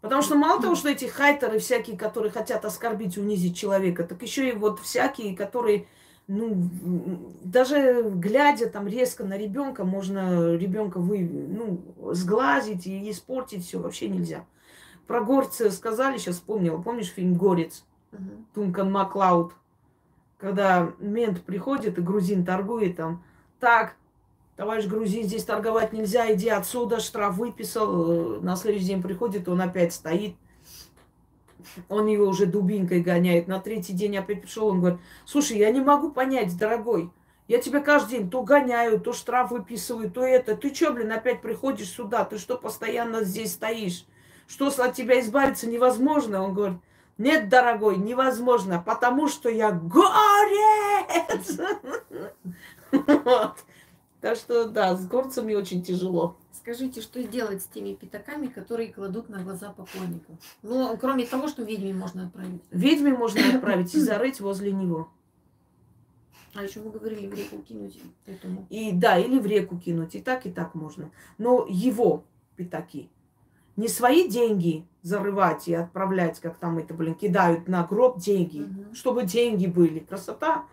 Потому что мало того, что эти хайтеры всякие, которые хотят оскорбить, унизить человека, так еще и вот всякие, которые, ну, даже глядя там резко на ребенка, можно ребенка вы, ну, сглазить и испортить все вообще нельзя. Про горца сказали, сейчас вспомнила, помнишь фильм «Горец»? Мгм. Тункан Маклауд, когда мент приходит и грузин торгует там, так, товарищ грузин, здесь торговать нельзя, иди отсюда, штраф выписал, Э, на следующий день приходит, он опять стоит, он его уже дубинкой гоняет, на третий день опять пришел, он говорит, слушай, я не могу понять, дорогой, я тебя каждый день то гоняю, то штраф выписываю, то это. Ты что, блин, опять приходишь сюда? Ты что постоянно здесь стоишь? Что от тебя избавиться невозможно? Он говорит, нет, дорогой, невозможно, потому что я горец. Вот. Так что, да, с горцами очень тяжело. Скажите, что делать с теми пятаками, которые кладут на глаза поклонников? Ну, кроме того, что ведьме можно отправить. Ведьме можно отправить и зарыть возле него. А еще вы говорили в реку кинуть этому. И да, или в реку кинуть. И так, и так можно. Но его пятаки. Не свои деньги зарывать и отправлять, как там это, блин, кидают на гроб деньги. Мгм. Чтобы деньги были. Красота.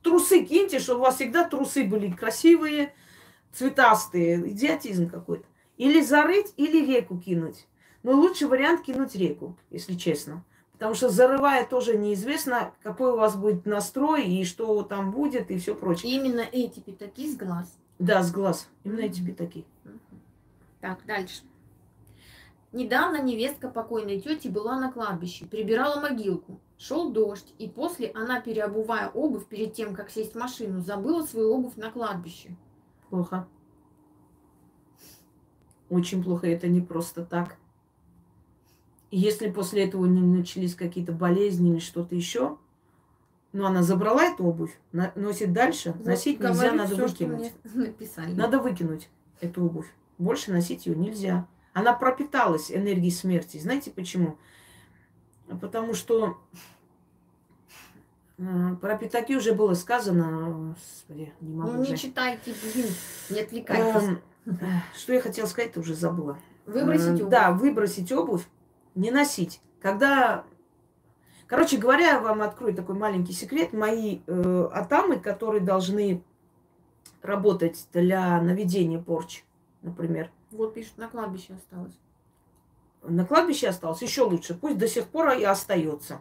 Трусы киньте, чтобы у вас всегда трусы были красивые, цветастые. Идиотизм какой-то. Или зарыть, или реку кинуть. Но лучший вариант кинуть реку, если честно. Потому что зарывая тоже неизвестно, какой у вас будет настрой и что там будет и все прочее. И именно эти пятаки с глаз. Да, с глаз. Именно эти пятаки. Так, дальше. Недавно невестка покойной тети была на кладбище, прибирала могилку. Шел дождь, и после она, переобувая обувь перед тем, как сесть в машину, забыла свою обувь на кладбище. Плохо. Очень плохо. Это не просто так. Если после этого не начались какие-то болезни или что-то еще, ну, она забрала эту обувь, носит дальше. Вот носить нельзя, надо что выкинуть. написали. Надо выкинуть эту обувь. Больше носить ее нельзя. Она пропиталась энергией смерти. Знаете почему? Потому что э, про пятаки уже было сказано. Господи, не могу Ну, не уже. читайте, блин, не отвлекайтесь. Эм, э, Что я хотела сказать, уже забыла. Выбросить Э, обувь. Да, выбросить обувь, не носить. Когда, короче говоря, я вам открою такой маленький секрет. Мои э, атамы, которые должны работать для наведения порчи, например. Вот пишет, на кладбище осталось. На кладбище осталось еще лучше. Пусть до сих пор и остается.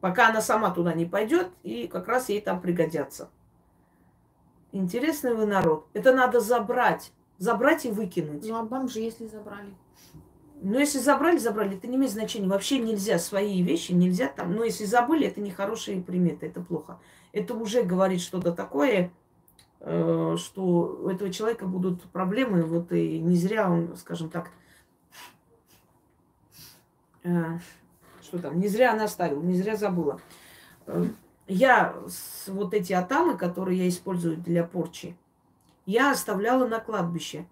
Пока она сама туда не пойдет, и как раз ей там пригодятся. Интересный вы народ. Это надо забрать. Забрать и выкинуть. Ну а бомжи, если забрали? Ну, если забрали, забрали, это не имеет значения. Вообще нельзя свои вещи, нельзя там. Но если забыли, это не хорошие приметы, это плохо. Это уже говорит что-то такое, что у этого человека будут проблемы. Вот и не зря он, скажем так, э, что там, не зря она оставила, не зря забыла. Э, я вот эти атамы, которые я использую для порчи, я оставляла на кладбище.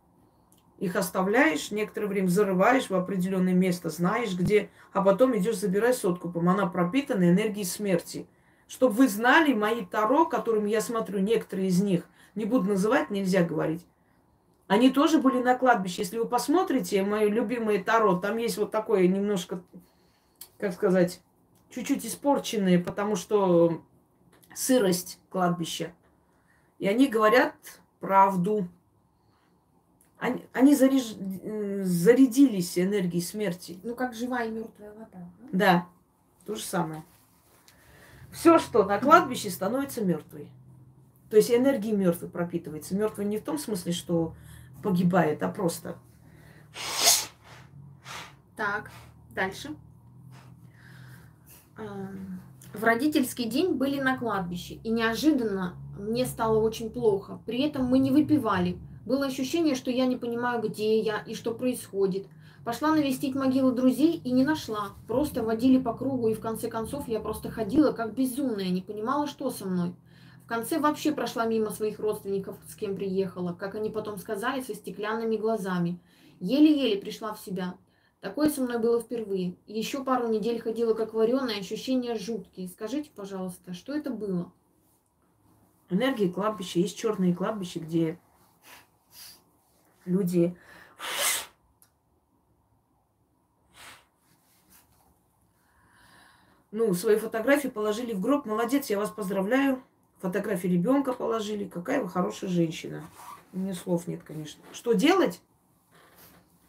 Их оставляешь, некоторое время зарываешь в определенное место, знаешь где, а потом идешь забирать соткупом. Она пропитана энергией смерти. Чтобы вы знали, мои таро, которым я смотрю, некоторые из них, не буду называть, нельзя говорить, они тоже были на кладбище. Если вы посмотрите, мои любимые таро, там есть вот такое немножко, как сказать, чуть-чуть испорченные, потому что сырость кладбища. И они говорят правду. Они, они заряж... зарядились энергией смерти. Ну, как живая и мертвая вода. Да? да, то же самое. Все, что на кладбище, становится мертвой. То есть энергия мертвой пропитывается. Мертвый не в том смысле, что погибает, а просто. Так, дальше. В родительский день были на кладбище, и неожиданно мне стало очень плохо. При этом мы не выпивали. Было ощущение, что я не понимаю, где я и что происходит. Пошла навестить могилу друзей и не нашла. Просто водили по кругу, и в конце концов я просто ходила как безумная, не понимала, что со мной. Конце вообще прошла мимо своих родственников, с кем приехала, как они потом сказали, со стеклянными глазами. Еле-еле пришла в себя. Такое со мной было впервые. Еще пару недель ходила как вареная, ощущения жуткие. Скажите, пожалуйста, что это было? Энергии кладбища. Есть черные кладбища, где люди ну, свои фотографии положили в гроб. Молодец, я вас поздравляю. Фотографии ребенка положили. Какая вы хорошая женщина. У меня слов нет, конечно. Что делать?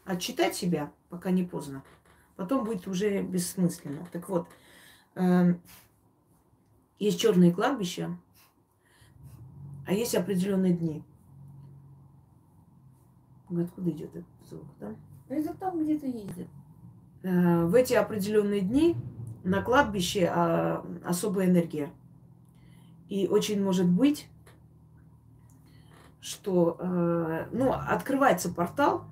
отчитать себя, пока не поздно. Потом будет уже бессмысленно. Так вот, э, есть черные кладбища, а есть определенные дни. Откуда идет этот звук, да? Это там где-то ездит. Э, в эти определенные дни на кладбище э, особая энергия. И очень может быть, что э, ну, открывается портал,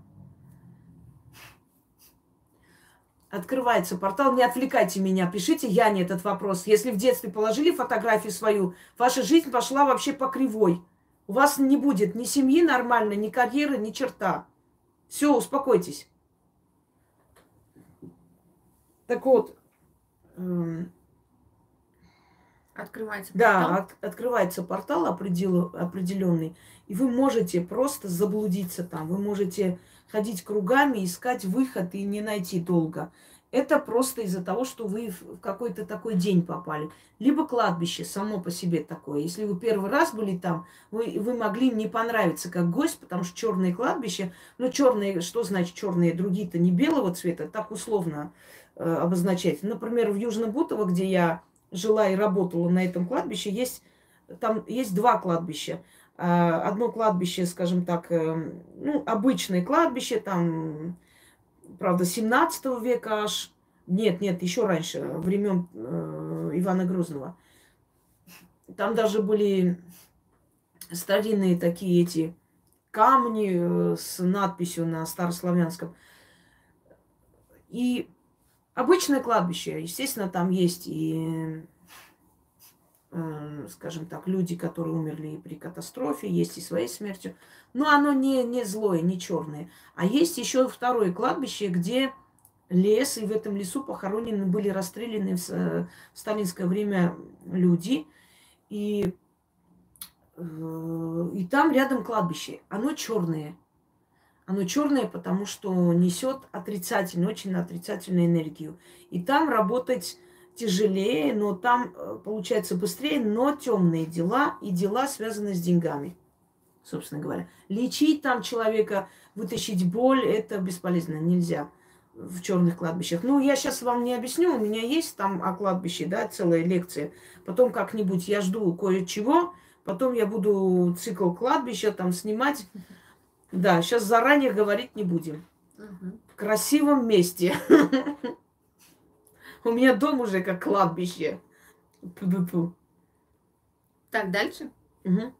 открывается портал, не отвлекайте меня, пишите я не этот вопрос. Если в детстве положили фотографию свою, ваша жизнь пошла вообще по кривой. У вас не будет ни семьи нормальной, ни карьеры, ни черта. Все, успокойтесь. Так вот. Открывается портал. Да, от, открывается портал определен, определенный, и вы можете просто заблудиться там. Вы можете ходить кругами, искать выход и не найти долго. Это просто из-за того, что вы в какой-то такой день попали. Либо кладбище само по себе такое. Если вы первый раз были там, вы, вы могли не понравиться как гость, потому что черные кладбища, ну черные, что значит черные, другие-то не белого цвета, так условно э, обозначать. Например, в Южном Бутово, где я жила и работала на этом кладбище, есть, там есть два кладбища. А, одно кладбище, скажем так, э, ну, обычное кладбище, там, правда, 17 века аж, нет, нет, еще раньше, времен э, Ивана Грозного. Там даже были старинные такие эти камни э, с надписью на старославянском. И обычное кладбище, естественно, там есть и Эм, скажем так, люди, которые умерли при катастрофе, есть и своей смертью. Но оно не, не злое, не черное. А есть еще второе кладбище, где лес, и в этом лесу похоронены, были расстреляны в, в сталинское время люди. И, э, и там рядом кладбище. Оно черное. Оно черное, потому что несет отрицательную, очень отрицательную энергию. И там работать тяжелее, но там э, получается быстрее, но темные дела и дела, связанные с деньгами. собственно говоря. Лечить там человека, вытащить боль, это бесполезно, нельзя в черных кладбищах. Ну, я сейчас вам не объясню, у меня есть там о кладбище, да, целая лекция. Потом как-нибудь я жду кое-чего, потом я буду цикл кладбища там снимать. Да, сейчас заранее говорить не будем. В красивом месте. У меня дом уже как кладбище. Так, дальше. Угу.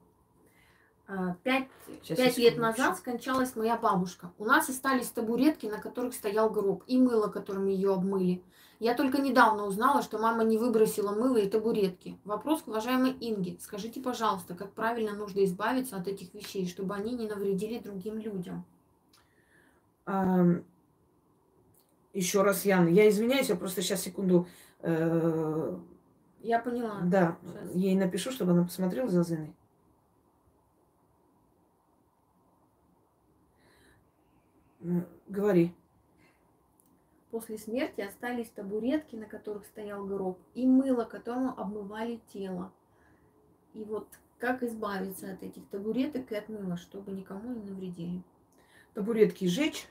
Пять, пять лет назад скончалась моя бабушка. У нас остались табуретки, на которых стоял гроб, и мыло, которым ее обмыли. Я только недавно узнала, что мама не выбросила мыло и табуретки. Вопрос к уважаемой Инге. Скажите, пожалуйста, как правильно нужно избавиться от этих вещей, чтобы они не навредили другим людям? А, еще раз, Ян, я извиняюсь, я просто сейчас секунду... Э, я поняла. Да, сейчас. ей напишу, чтобы она посмотрела за Зеной. Говори. После смерти остались табуретки, на которых стоял гроб, и мыло, которым обмывали тело. И вот как избавиться от этих табуреток и от мыла, чтобы никому не навредили? Табуретки сжечь,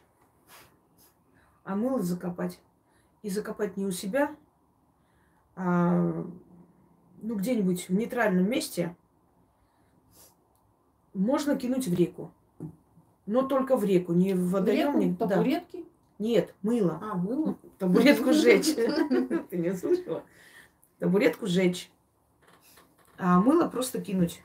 а мыло закопать. И закопать не у себя, а ну, где-нибудь в нейтральном месте. Можно кинуть в реку. Но только в реку, не в водоем. Не... Табуретки? Да. Нет, мыло. А, мыло? Табуретку сжечь. Ты не слышала? Табуретку сжечь. А мыло просто кинуть.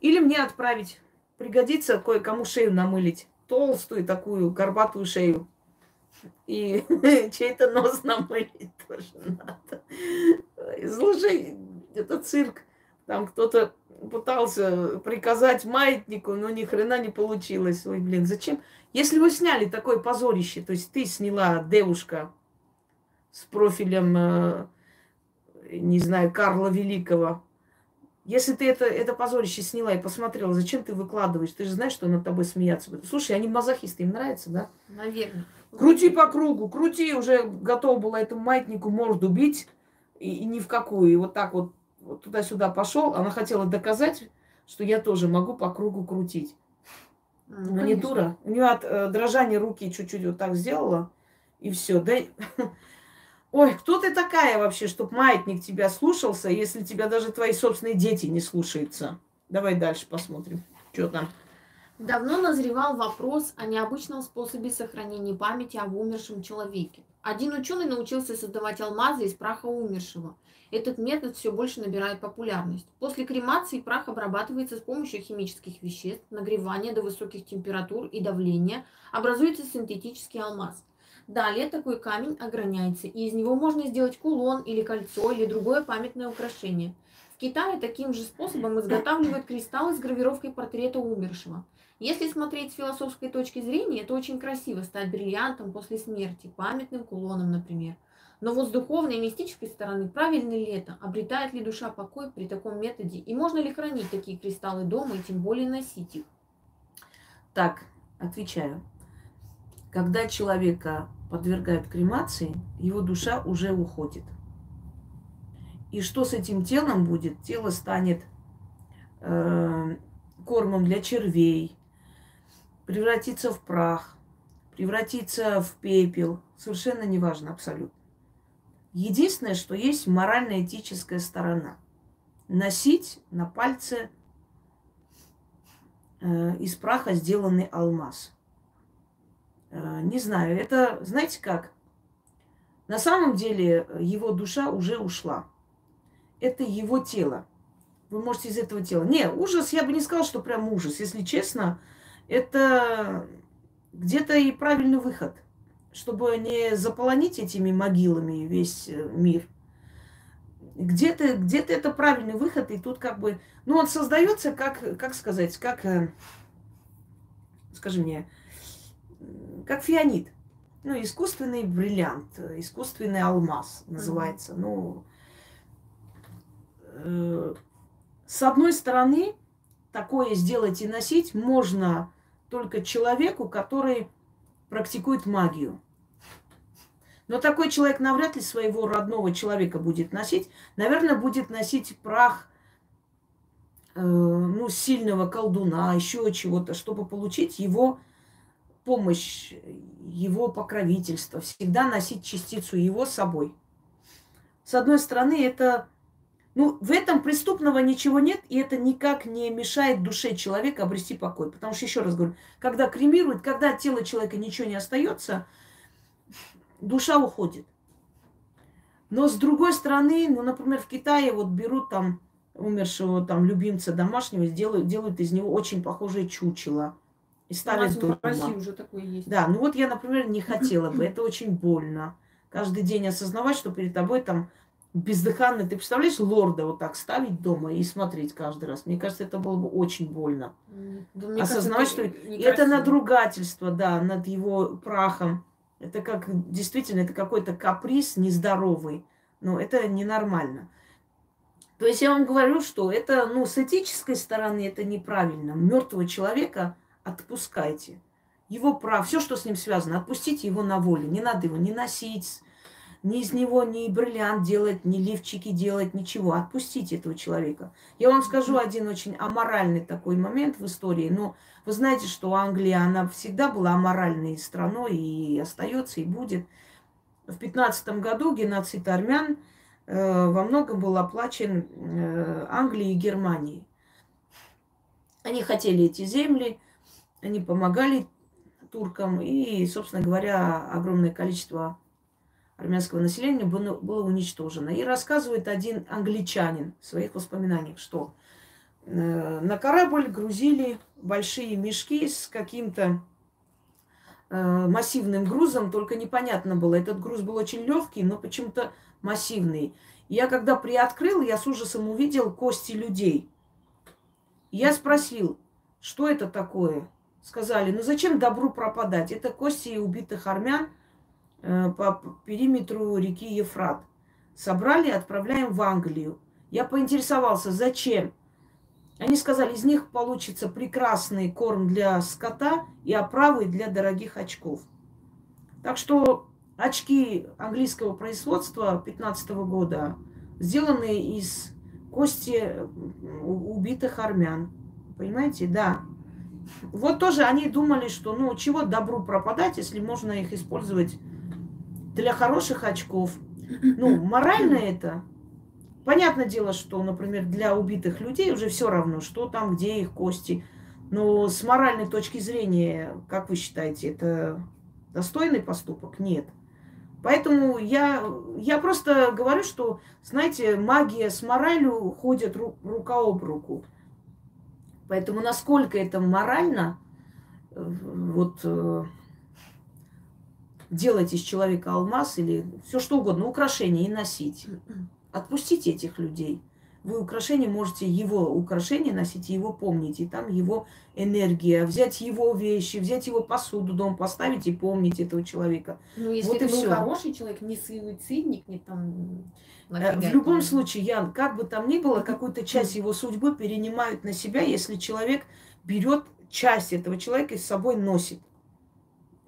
Или мне отправить. Пригодится кое-кому шею намылить. Толстую такую горбатую шею. И чей-то нос намылить тоже надо. Слушай, это цирк. Там кто-то пытался приказать маятнику, но ни хрена не получилось. Ой, блин, зачем? Если вы сняли такое позорище, то есть ты сняла девушка с профилем, э, не знаю, Карла Великого, если ты это, это позорище сняла и посмотрела, зачем ты выкладываешь? Ты же знаешь, что над тобой смеяться будет. Слушай, они мазохисты, им нравится, да? Наверное. Крути по кругу, крути, уже готова была этому маятнику морду бить, и, и ни в какую. И вот так вот вот туда-сюда пошел, она хотела доказать, что я тоже могу по кругу крутить. Ну, Но не дура. У нее от э, дрожания руки чуть-чуть вот так сделала, и все. Да... Ой, кто ты такая вообще, чтобы маятник тебя слушался, если тебя даже твои собственные дети не слушаются? Давай дальше посмотрим, что там. Давно назревал вопрос о необычном способе сохранения памяти об умершем человеке. Один ученый научился создавать алмазы из праха умершего – этот метод все больше набирает популярность. После кремации прах обрабатывается с помощью химических веществ, нагревания до высоких температур и давления, образуется синтетический алмаз. Далее такой камень ограняется, и из него можно сделать кулон или кольцо или другое памятное украшение. В Китае таким же способом изготавливают кристаллы с гравировкой портрета умершего. Если смотреть с философской точки зрения, это очень красиво стать бриллиантом после смерти, памятным кулоном, например – но вот с духовной и мистической стороны, правильно ли это? Обретает ли душа покой при таком методе? И можно ли хранить такие кристаллы дома и тем более носить их? Так, отвечаю. Когда человека подвергают кремации, его душа уже уходит. И что с этим телом будет? Тело станет э, кормом для червей, превратится в прах, превратится в пепел. Совершенно неважно абсолютно. Единственное, что есть морально-этическая сторона. Носить на пальце э, из праха сделанный алмаз. Э, не знаю, это, знаете как? На самом деле его душа уже ушла. Это его тело. Вы можете из этого тела. Не, ужас, я бы не сказала, что прям ужас. Если честно, это где-то и правильный выход – чтобы не заполонить этими могилами весь э, мир. Где-то где это правильный выход, и тут как бы, ну, он создается, как, как сказать, как, э, скажи мне, как фианит. Ну, искусственный бриллиант, искусственный алмаз называется. Ну, э, с одной стороны, такое сделать и носить можно только человеку, который практикует магию. Но такой человек навряд ли своего родного человека будет носить. Наверное, будет носить прах э, ну, сильного колдуна, еще чего-то, чтобы получить его помощь, его покровительство, всегда носить частицу его с собой. С одной стороны, это ну, в этом преступного ничего нет, и это никак не мешает душе человека обрести покой. Потому что, еще раз говорю, когда кремируют, когда от тела человека ничего не остается, душа уходит. Но с другой стороны, ну, например, в Китае вот берут там умершего там любимца домашнего, делают, делают из него очень похожее чучело. И ставят У нас в России уже такое есть. Да, ну вот я, например, не хотела бы. Это очень больно. Каждый день осознавать, что перед тобой там бездыханный. Ты представляешь, лорда вот так ставить дома и смотреть каждый раз? Мне кажется, это было бы очень больно. Да, Осознавать, кажется, что это, это надругательство, да, над его прахом. Это как, действительно, это какой-то каприз нездоровый. Но это ненормально. То есть я вам говорю, что это, ну, с этической стороны это неправильно. Мертвого человека отпускайте. Его прав, все, что с ним связано, отпустите его на волю. Не надо его не носить, ни из него ни бриллиант делать, ни лифчики делать, ничего. Отпустите этого человека. Я вам скажу один очень аморальный такой момент в истории. Но вы знаете, что Англия, она всегда была аморальной страной и остается, и будет. В 15 году геноцид армян э, во многом был оплачен э, Англией и Германией. Они хотели эти земли, они помогали туркам, и, собственно говоря, огромное количество армянского населения было, уничтожено. И рассказывает один англичанин в своих воспоминаниях, что э, на корабль грузили большие мешки с каким-то э, массивным грузом, только непонятно было. Этот груз был очень легкий, но почему-то массивный. Я когда приоткрыл, я с ужасом увидел кости людей. Я спросил, что это такое? Сказали, ну зачем добру пропадать? Это кости убитых армян, по периметру реки Ефрат. Собрали отправляем в Англию. Я поинтересовался, зачем? Они сказали, из них получится прекрасный корм для скота и оправы для дорогих очков. Так что очки английского производства 15 года сделаны из кости убитых армян. Понимаете? Да. Вот тоже они думали, что ну чего добру пропадать, если можно их использовать для хороших очков. Ну, морально это. Понятное дело, что, например, для убитых людей уже все равно, что там, где их кости. Но с моральной точки зрения, как вы считаете, это достойный поступок? Нет. Поэтому я, я просто говорю, что, знаете, магия с моралью ходят ру, рука об руку. Поэтому насколько это морально, э, вот э, делать из человека алмаз или все что угодно, украшение и носить. Отпустите этих людей. Вы украшение можете его украшение носить его помнить. И там его энергия. Взять его вещи, взять его посуду, дом поставить и помнить этого человека. Ну, если вот это был хороший человек, не суицидник, не там... Э, в любом случае, Ян, как бы там ни было, какую-то часть его судьбы перенимают на себя, если человек берет часть этого человека и с собой носит.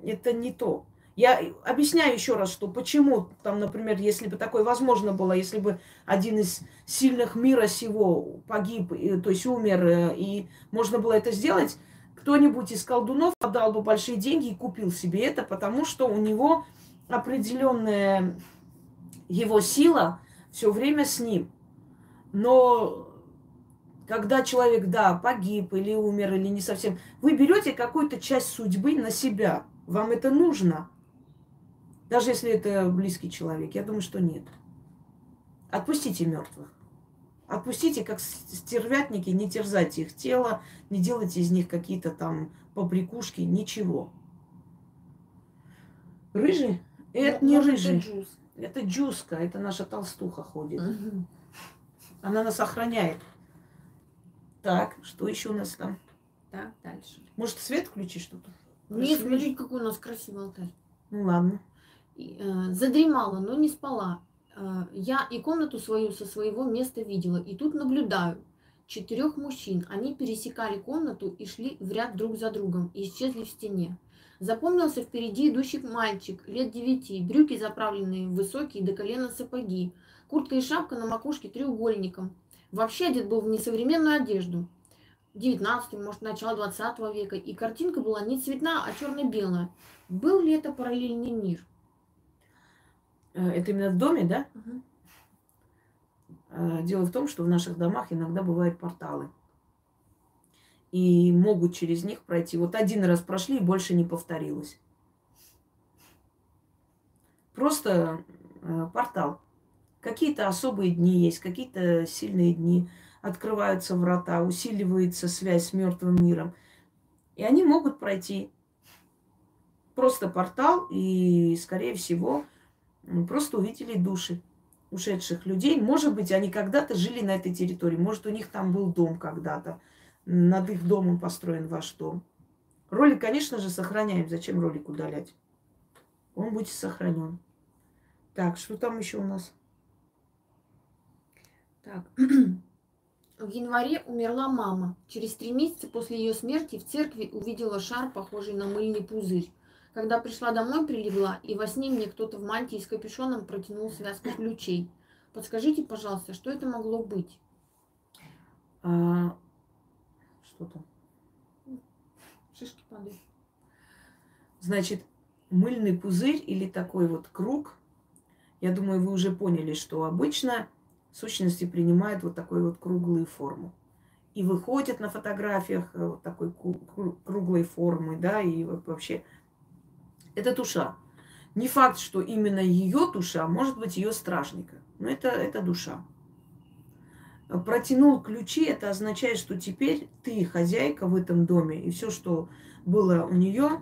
Это не то. Я объясняю еще раз, что почему там, например, если бы такое возможно было, если бы один из сильных мира сего погиб, то есть умер, э, и можно было это сделать, кто-нибудь из колдунов отдал бы большие деньги и купил себе это, потому что у него определенная его сила все время с ним. Но когда человек, да, погиб или умер, или не совсем, вы берете какую-то часть судьбы на себя. Вам это нужно. Даже если это близкий человек, я думаю, что нет. Отпустите мертвых. Отпустите, как стервятники, не терзайте их тело, не делайте из них какие-то там поприкушки, ничего. Рыжий? Это не рыжий. Это, джуз. это джуска, это наша толстуха ходит. Угу. Она нас охраняет. Так, что еще у нас там? Так, дальше. Может, свет включить что-то? Нет, смотрите, какой у нас красивый алтарь. Ну ладно. Э, задремала, но не спала. Э, я и комнату свою со своего места видела, и тут наблюдаю четырех мужчин. Они пересекали комнату и шли в ряд друг за другом и исчезли в стене. Запомнился впереди идущий мальчик лет девяти, брюки заправленные высокие до колена сапоги, куртка и шапка на макушке треугольником. Вообще одет был в несовременную одежду. 19 может, начало 20 века. И картинка была не цветная, а черно-белая. Был ли это параллельный мир? Э, это именно в доме, да? Э, Дело в том, что в наших домах иногда бывают порталы. И могут через них пройти. Вот один раз прошли и больше не повторилось. Просто э, портал. Какие-то особые дни есть, какие-то сильные дни. Открываются врата, усиливается связь с мертвым миром. И они могут пройти. Просто портал, и, скорее всего, м, просто увидели души ушедших людей. Может быть, они когда-то жили на этой территории. Может, у них там был дом когда-то. Над их домом построен ваш дом. Ролик, конечно же, сохраняем. Зачем ролик удалять? Он будет сохранен. Так, что там еще у нас? Так. В январе умерла мама. Через три месяца после ее смерти в церкви увидела шар, похожий на мыльный пузырь. Когда пришла домой, прилегла, и во сне мне кто-то в мантии с капюшоном протянул связку ключей. Подскажите, пожалуйста, что это могло быть? А, что там? Шишки падают. Значит, мыльный пузырь или такой вот круг, я думаю, вы уже поняли, что обычно сущности принимают вот такой вот круглую форму. И выходят на фотографиях э, вот такой круглой формы, да, и вообще это душа. Не факт, что именно ее душа, может быть, ее стражника. Но это, это душа. Протянул ключи, это означает, что теперь ты хозяйка в этом доме, и все, что было у нее,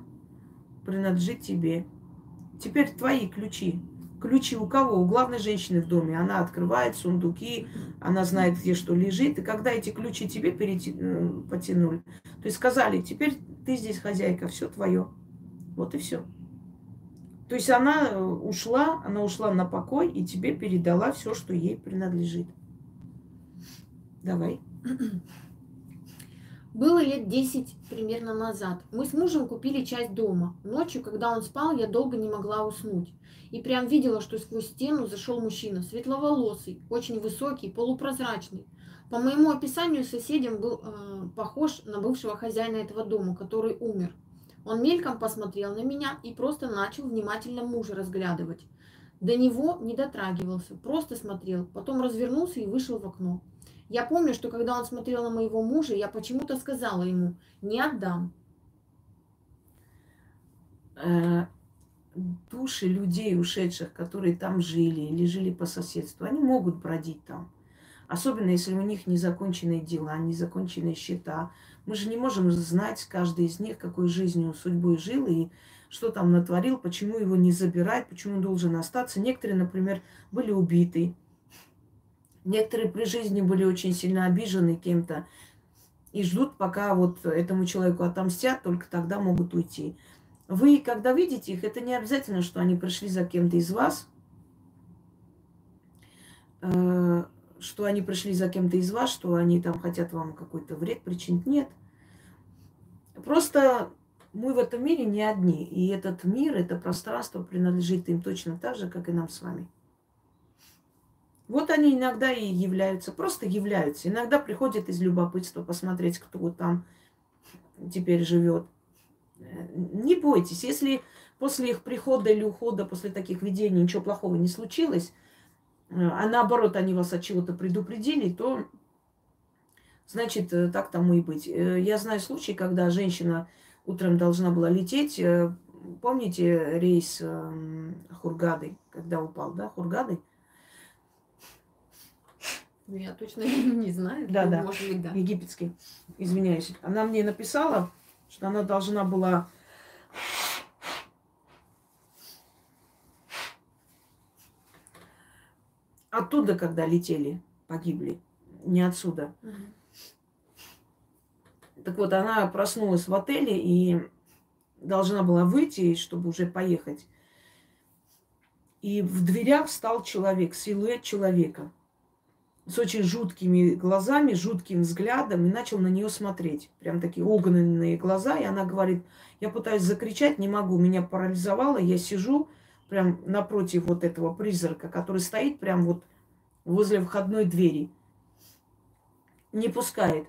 принадлежит тебе. Теперь твои ключи. Ключи у кого? У главной женщины в доме. Она открывает сундуки, она знает, где что лежит. И когда эти ключи тебе э, потянули, то есть сказали, теперь ты здесь хозяйка, все твое. Вот и все. То есть она э, ушла, она ушла на покой и тебе передала все, что ей принадлежит. Давай. Было лет 10 примерно назад. Мы с мужем купили часть дома. Ночью, когда он спал, я долго не могла уснуть. И прям видела, что сквозь стену зашел мужчина, светловолосый, очень высокий, полупрозрачный. По моему описанию соседям был э, похож на бывшего хозяина этого дома, который умер. Он мельком посмотрел на меня и просто начал внимательно мужа разглядывать. До него не дотрагивался, просто смотрел, потом развернулся и вышел в окно. Я помню, что когда он смотрел на моего мужа, я почему-то сказала ему, не отдам. Э, Души людей, ушедших, которые там жили или жили по соседству, они могут бродить там. Особенно, если у них незаконченные дела, незаконченные счета. Мы же не можем знать, каждый из них, какой жизнью, судьбой жил и что там натворил, почему его не забирать, почему он должен остаться. Некоторые, например, были убиты. Некоторые при жизни были очень сильно обижены кем-то и ждут, пока вот этому человеку отомстят, только тогда могут уйти. Вы, когда видите их, это не обязательно, что они пришли за кем-то из вас, э, что они пришли за кем-то из вас, что они там хотят вам какой-то вред причинить. Нет. Просто мы в этом мире не одни. И этот мир, это пространство принадлежит им точно так же, как и нам с вами. Вот они иногда и являются, просто являются. Иногда приходят из любопытства посмотреть, кто там теперь живет. Не бойтесь, если после их прихода или ухода, после таких видений ничего плохого не случилось, а наоборот они вас от чего-то предупредили, то значит так тому и быть. Я знаю случай, когда женщина утром должна была лететь. Помните рейс Хургады, когда упал, да, Хургады? Ну, я точно не знаю. Да, да. Может быть, да. египетский, извиняюсь. Она мне написала, что она должна была оттуда, когда летели, погибли, не отсюда. Мгм. Так вот, она проснулась в отеле и должна была выйти, чтобы уже поехать. И в дверях встал человек, силуэт человека с очень жуткими глазами, жутким взглядом и начал на нее смотреть. Прям такие огненные глаза. И она говорит, я пытаюсь закричать, не могу, меня парализовало, я сижу прям напротив вот этого призрака, который стоит прям вот возле входной двери. не пускает.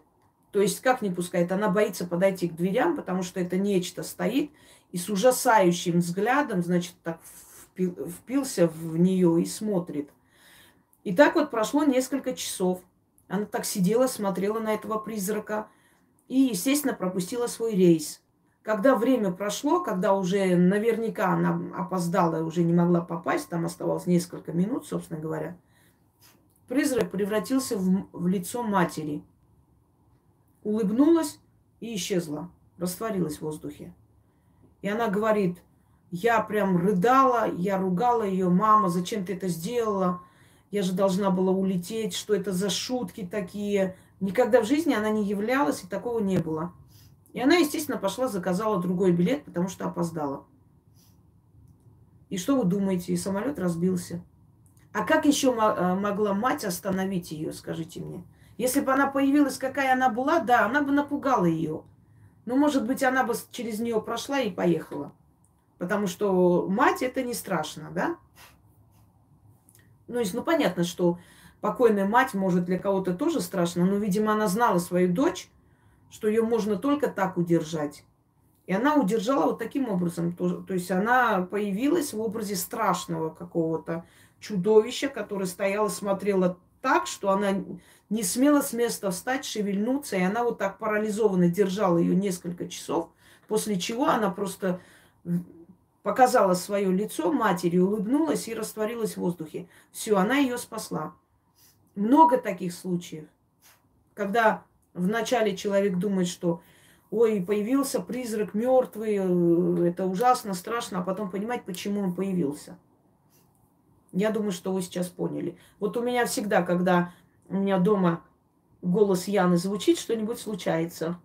То есть как не пускает? Она боится подойти к дверям, потому что это нечто стоит и с ужасающим взглядом, значит, так впился в нее и смотрит. И так вот прошло несколько часов. Она так сидела, смотрела на этого призрака и, естественно, пропустила свой рейс. Когда время прошло, когда уже наверняка она опоздала и уже не могла попасть, там оставалось несколько минут, собственно говоря, призрак превратился в, в лицо матери. Улыбнулась и исчезла, растворилась в воздухе. И она говорит, я прям рыдала, я ругала ее, мама, зачем ты это сделала? Я же должна была улететь, что это за шутки такие. Никогда в жизни она не являлась, и такого не было. И она, естественно, пошла, заказала другой билет, потому что опоздала. И что вы думаете? И самолет разбился. А как еще э, могла мать остановить ее, скажите мне? Если бы она появилась, какая она была, да, она бы напугала ее. Но, может быть, она бы через нее прошла и поехала. Потому что мать это не страшно, да? Ну, есть, ну понятно, что покойная мать может для кого-то тоже страшно, но, видимо, она знала свою дочь, что ее можно только так удержать. И она удержала вот таким образом. То, то есть она появилась в образе страшного какого-то чудовища, которое стояло, смотрело так, что она не смела с места встать, шевельнуться, и она вот так парализованно держала ее несколько часов, после чего она просто показала свое лицо матери, улыбнулась и растворилась в воздухе. Все, она ее спасла. Много таких случаев, когда вначале человек думает, что ой, появился призрак мертвый, э, это ужасно, страшно, а потом понимать, почему он появился. Я думаю, что вы сейчас поняли. Вот у меня всегда, когда у меня дома голос Яны звучит, что-нибудь случается.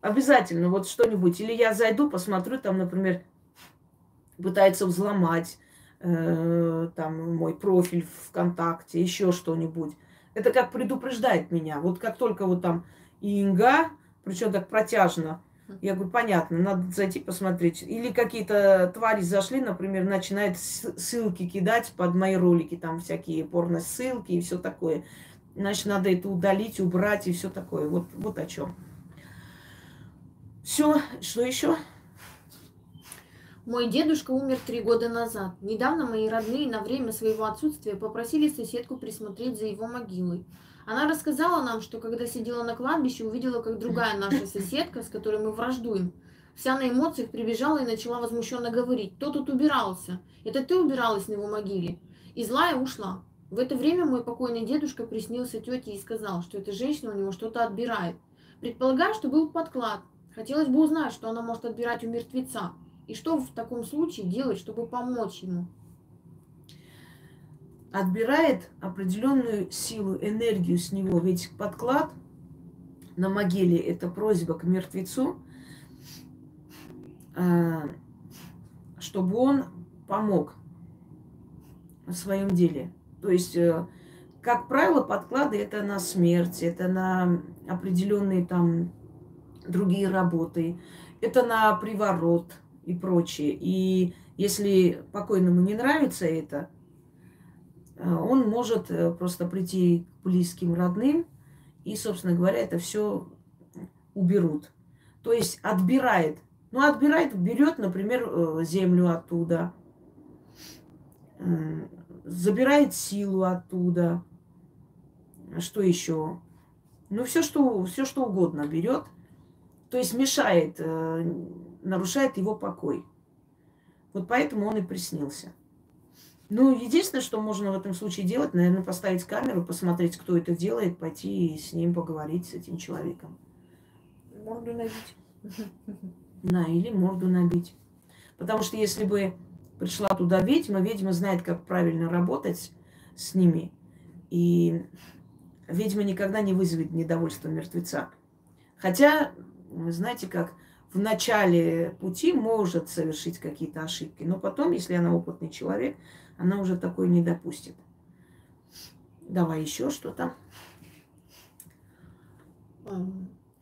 Обязательно вот что-нибудь. Или я зайду, посмотрю, там, например, пытается взломать э, там мой профиль ВКонтакте, еще что-нибудь. Это как предупреждает меня. Вот как только вот там Инга, причем так протяжно, я говорю, понятно, надо зайти посмотреть. Или какие-то твари зашли, например, начинают ссылки кидать под мои ролики, там всякие порно-ссылки и все такое. Значит, надо это удалить, убрать и все такое. Вот, вот о чем. Все, что еще? Мой дедушка умер три года назад. Недавно мои родные на время своего отсутствия попросили соседку присмотреть за его могилой. Она рассказала нам, что когда сидела на кладбище, увидела, как другая наша соседка, с которой мы враждуем, вся на эмоциях прибежала и начала возмущенно говорить, кто тут убирался? Это ты убиралась на его могиле? И злая ушла. В это время мой покойный дедушка приснился тете и сказал, что эта женщина у него что-то отбирает. Предполагаю, что был подклад. Хотелось бы узнать, что она может отбирать у мертвеца. И что в таком случае делать, чтобы помочь ему? Отбирает определенную силу, энергию с него. Ведь подклад на могиле – это просьба к мертвецу, а, чтобы он помог в своем деле. То есть, э, как правило, подклады это на смерть, это на определенные там другие работы, это на приворот – и прочее. И если покойному не нравится это, э, он может э, просто прийти к близким, родным, и, собственно говоря, это все уберут. То есть отбирает. Ну, отбирает, берет, например, э, землю оттуда, забирает силу оттуда. Что еще? Ну, все, что, все, что угодно берет. То есть мешает нарушает его покой. Вот поэтому он и приснился. Ну, единственное, что можно в этом случае делать, наверное, поставить камеру, посмотреть, кто это делает, пойти и с ним поговорить, с этим человеком. Морду набить. Да, или морду набить. Потому что если бы пришла туда ведьма, ведьма знает, как правильно работать с ними. И ведьма никогда не вызовет недовольство мертвеца. Хотя, знаете как, в начале пути может совершить какие-то ошибки, но потом, если она опытный человек, она уже такое не допустит. Давай еще что-то.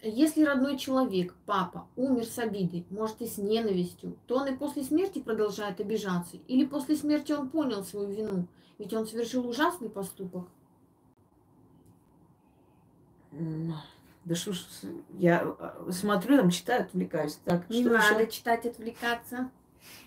Если родной человек, папа, умер с обидой, может и с ненавистью, то он и после смерти продолжает обижаться. Или после смерти он понял свою вину, ведь он совершил ужасный поступок. Да что ж, я а, смотрю, там читаю, отвлекаюсь. Так, Не что надо еще? читать, отвлекаться.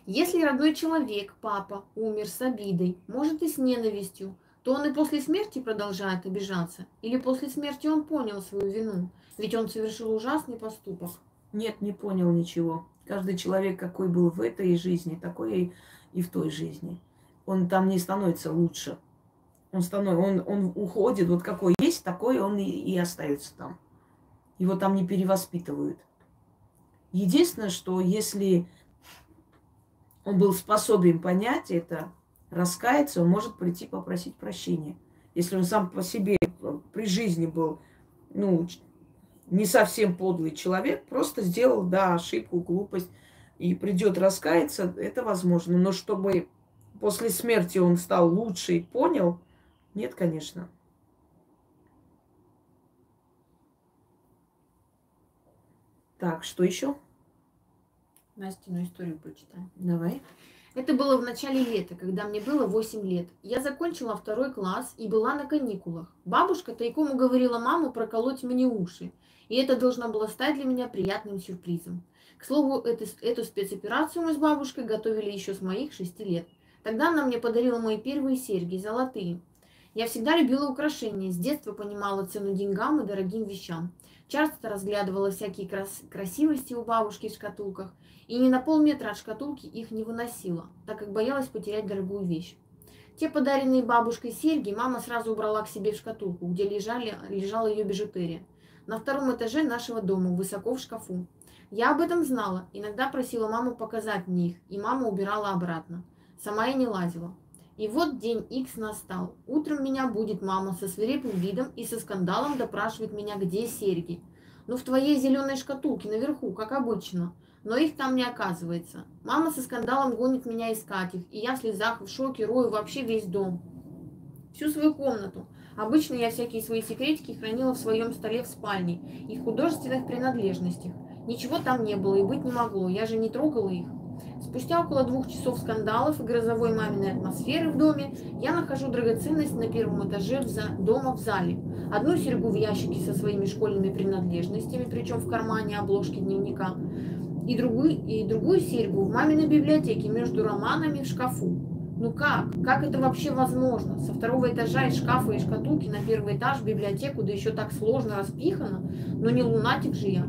Если родной человек, папа, умер с обидой, может и с ненавистью, то он и после смерти продолжает обижаться? Или после смерти он понял свою вину? Ведь он совершил ужасный поступок. Нет, не понял ничего. Каждый человек, какой был в этой жизни, такой и, и в той жизни. Он там не становится лучше. Он, станов... он, он уходит, вот какой есть, такой он и, и остается там. Его там не перевоспитывают. Единственное, что если он был способен понять это, раскаяться, он может прийти попросить прощения. Если он сам по себе при жизни был, ну, не совсем подлый человек, просто сделал, да, ошибку, глупость, и придет раскаяться, это возможно. Но чтобы после смерти он стал лучше и понял, нет, конечно. Так, что еще? Настину историю прочитаем. Давай. Это было в начале лета, когда мне было 8 лет. Я закончила второй класс и была на каникулах. Бабушка тайком уговорила маму проколоть мне уши. И это должно было стать для меня приятным сюрпризом. К слову, эту, эту спецоперацию мы с бабушкой готовили еще с моих 6 лет. Тогда она мне подарила мои первые серьги, золотые. Я всегда любила украшения, с детства понимала цену деньгам и дорогим вещам. Часто разглядывала всякие крас красивости у бабушки в шкатулках, и ни на полметра от шкатулки их не выносила, так как боялась потерять дорогую вещь. Те подаренные бабушкой серьги мама сразу убрала к себе в шкатулку, где лежали, лежала ее бижутерия. На втором этаже нашего дома, высоко в шкафу. Я об этом знала, иногда просила маму показать мне их, и мама убирала обратно. Сама я не лазила. И вот день Икс настал. Утром меня будет мама со свирепым видом и со скандалом допрашивает меня, где серьги. Ну, в твоей зеленой шкатулке наверху, как обычно. Но их там не оказывается. Мама со скандалом гонит меня искать их, и я в слезах, в шоке, рою вообще весь дом. Всю свою комнату. Обычно я всякие свои секретики хранила в своем столе в спальне и в художественных принадлежностях. Ничего там не было и быть не могло, я же не трогала их. Спустя около двух часов скандалов и грозовой маминой атмосферы в доме, я нахожу драгоценность на первом этаже в за... дома в зале. Одну серьгу в ящике со своими школьными принадлежностями, причем в кармане обложки дневника, и другую, и другую серьгу в маминой библиотеке между романами в шкафу. Ну как? Как это вообще возможно? Со второго этажа из шкафа и шкатулки на первый этаж в библиотеку, да еще так сложно распихано. Но не лунатик же я.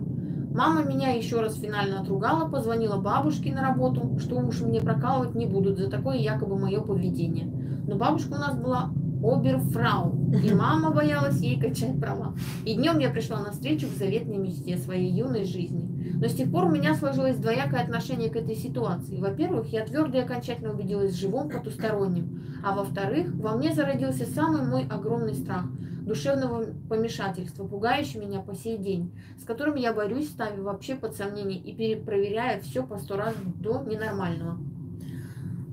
Мама меня еще раз финально отругала, позвонила бабушке на работу, что уж мне прокалывать не будут за такое якобы мое поведение. Но бабушка у нас была оберфрау, и мама боялась ей качать права. И днем я пришла на встречу к заветной мечте своей юной жизни. Но с тех пор у меня сложилось двоякое отношение к этой ситуации. Во-первых, я твердо и окончательно убедилась в живом потустороннем. А во-вторых, во мне зародился самый мой огромный страх – душевного помешательства, пугающий меня по сей день, с которым я борюсь, ставя вообще под сомнение и перепроверяя все по сто раз до ненормального.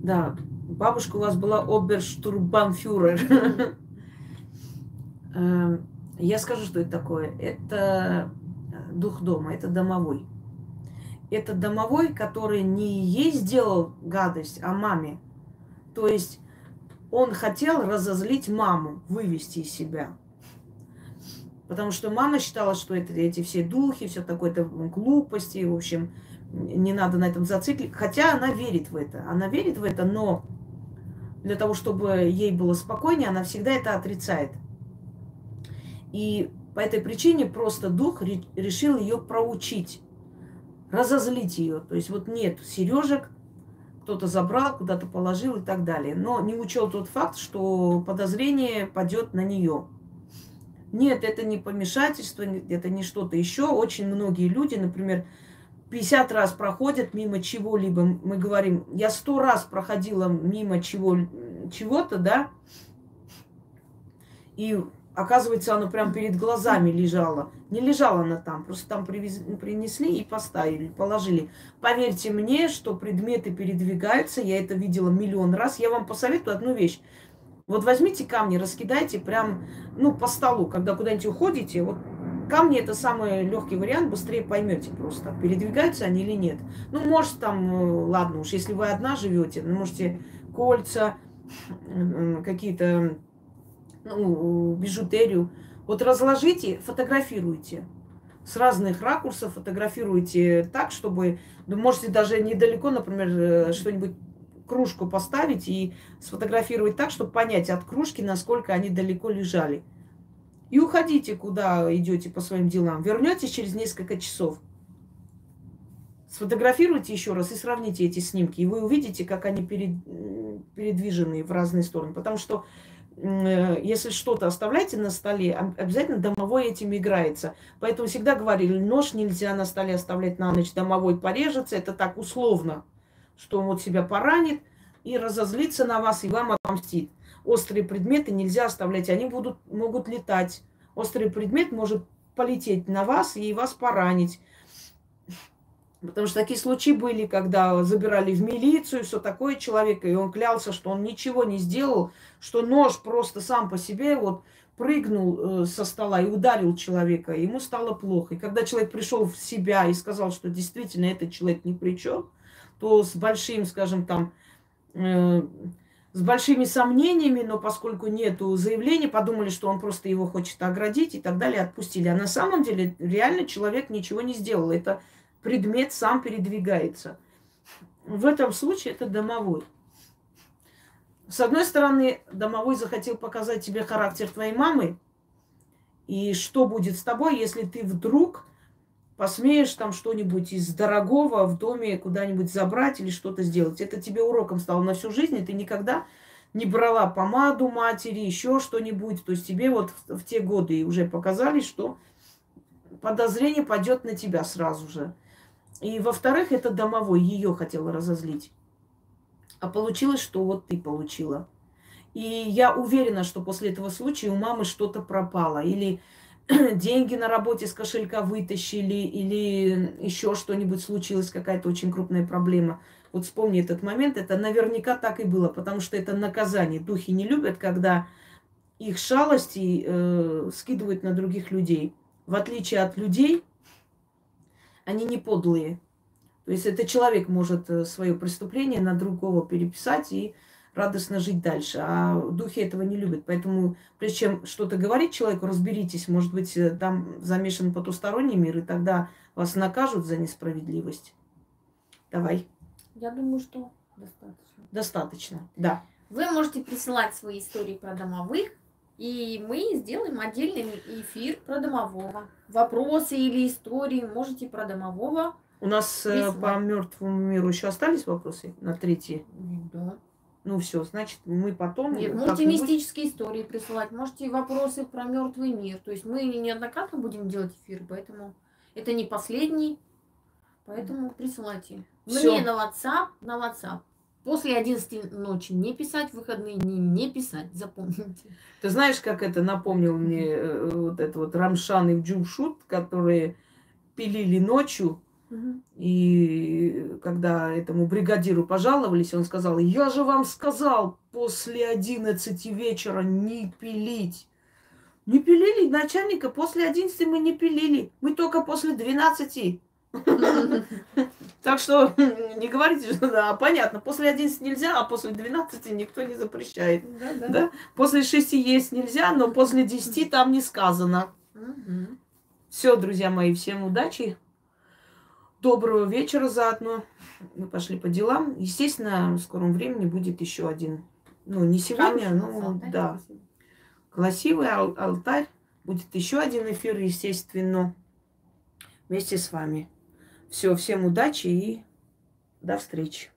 Да, бабушка у вас была оберштурбанфюрер. Эм, я скажу, что это такое. Это дух дома, это домовой. Это домовой, который не ей сделал гадость, а маме. То есть он хотел разозлить маму, вывести из себя. Потому что мама считала, что это эти все духи, все такое, это глупости, в общем, не надо на этом зацикливать. Хотя она верит в это. Она верит в это, но для того, чтобы ей было спокойнее, она всегда это отрицает. И по этой причине просто дух решил ее проучить, разозлить ее. То есть вот нет сережек, кто-то забрал, куда-то положил и так далее. Но не учел тот факт, что подозрение падет на нее. Нет, это не помешательство, это не что-то еще. Очень многие люди, например, 50 раз проходят мимо чего-либо. Мы говорим, я сто раз проходила мимо чего, чего-то, да, и оказывается, оно прям перед глазами лежало. Не лежала она там, просто там привез, принесли и поставили, положили. Поверьте мне, что предметы передвигаются, я это видела миллион раз. Я вам посоветую одну вещь. Вот возьмите камни, раскидайте прям, ну, по столу, когда куда-нибудь уходите. Вот камни это самый легкий вариант, быстрее поймете просто, передвигаются они или нет. Ну, может, там, э, ладно уж, если вы одна живете, ну, можете кольца, какие-то ну, бижутерию, Вот разложите, фотографируйте. С разных ракурсов фотографируйте так, чтобы, ну, можете даже недалеко, например, э, что-нибудь кружку поставить и сфотографировать так, чтобы понять от кружки, насколько они далеко лежали. И уходите, куда идете по своим делам. Вернетесь через несколько часов. Сфотографируйте еще раз и сравните эти снимки. И вы увидите, как они перед, передвижены в разные стороны. Потому что Э, если что-то оставляете на столе, обязательно домовой этим играется. Поэтому всегда говорили, нож нельзя на столе оставлять на ночь, домовой порежется. Это так условно, что он вот себя поранит и разозлится на вас, и вам отомстит. Острые предметы нельзя оставлять, они будут, могут летать. Острый предмет может полететь на вас и вас поранить. Потому что такие случаи были, когда забирали в милицию, все такое человека, и он клялся, что он ничего не сделал, что нож просто сам по себе вот прыгнул э, со стола и ударил человека, ему стало плохо. И когда человек пришел в себя и сказал, что действительно этот человек ни при чем, то с большим, скажем там, э, с большими сомнениями, но поскольку нету заявления, подумали, что он просто его хочет оградить и так далее, отпустили. А на самом деле реально человек ничего не сделал. Это предмет сам передвигается. В этом случае это домовой. С одной стороны, домовой захотел показать тебе характер твоей мамы, и что будет с тобой, если ты вдруг посмеешь там что-нибудь из дорогого в доме куда-нибудь забрать или что-то сделать. Это тебе уроком стало на всю жизнь, и ты никогда не брала помаду матери, еще что-нибудь. То есть тебе вот в, в те годы уже показали, что подозрение пойдет на тебя сразу же. И во-вторых, это домовой ее хотела разозлить. А получилось, что вот ты получила. И я уверена, что после этого случая у мамы что-то пропало. Или деньги на работе с кошелька вытащили, или еще что-нибудь случилось, какая-то очень крупная проблема. Вот вспомни этот момент, это наверняка так и было, потому что это наказание. Духи не любят, когда их шалости э, скидывают на других людей. В отличие от людей, они не подлые. То есть это человек может э, свое преступление на другого переписать и радостно жить дальше. А духи этого не любят. Поэтому, прежде чем что-то говорить человеку, разберитесь. Может быть, э, там замешан потусторонний мир, и тогда вас накажут за несправедливость. Давай. Я думаю, что достаточно. Достаточно, да. Вы можете присылать свои истории про домовых и мы сделаем отдельный эфир про домового. Вопросы или истории можете про домового. У нас э, по мертвому миру еще остались вопросы на третий? Да. Ну все, значит, мы потом. Нет, можете мистические истории присылать, можете вопросы про мертвый мир. То есть мы неоднократно будем делать эфир, поэтому это не последний. Поэтому присылайте. Всё. Мне на WhatsApp, на WhatsApp. После 11 ночи не писать, выходные дни не писать, запомните. Ты знаешь, как это напомнил мне э, вот это вот Рамшан и Джумшут, которые пилили ночью, и когда этому бригадиру пожаловались, он сказал, я же вам сказал после 11 вечера не пилить. Не пилили начальника, после 11 мы не пилили, мы только после 12. Так что не говорите, что да, понятно, после 11 нельзя, а после 12 никто не запрещает. Да? После 6 есть нельзя, но после 10 там не сказано. Все, друзья мои, всем удачи. Доброго вечера заодно. Мы пошли по делам. Естественно, в скором времени будет еще один. Ну, не сегодня, но да. Красивый ал- алтарь. Будет еще один эфир, естественно, вместе с вами. Все, всем удачи и до встречи.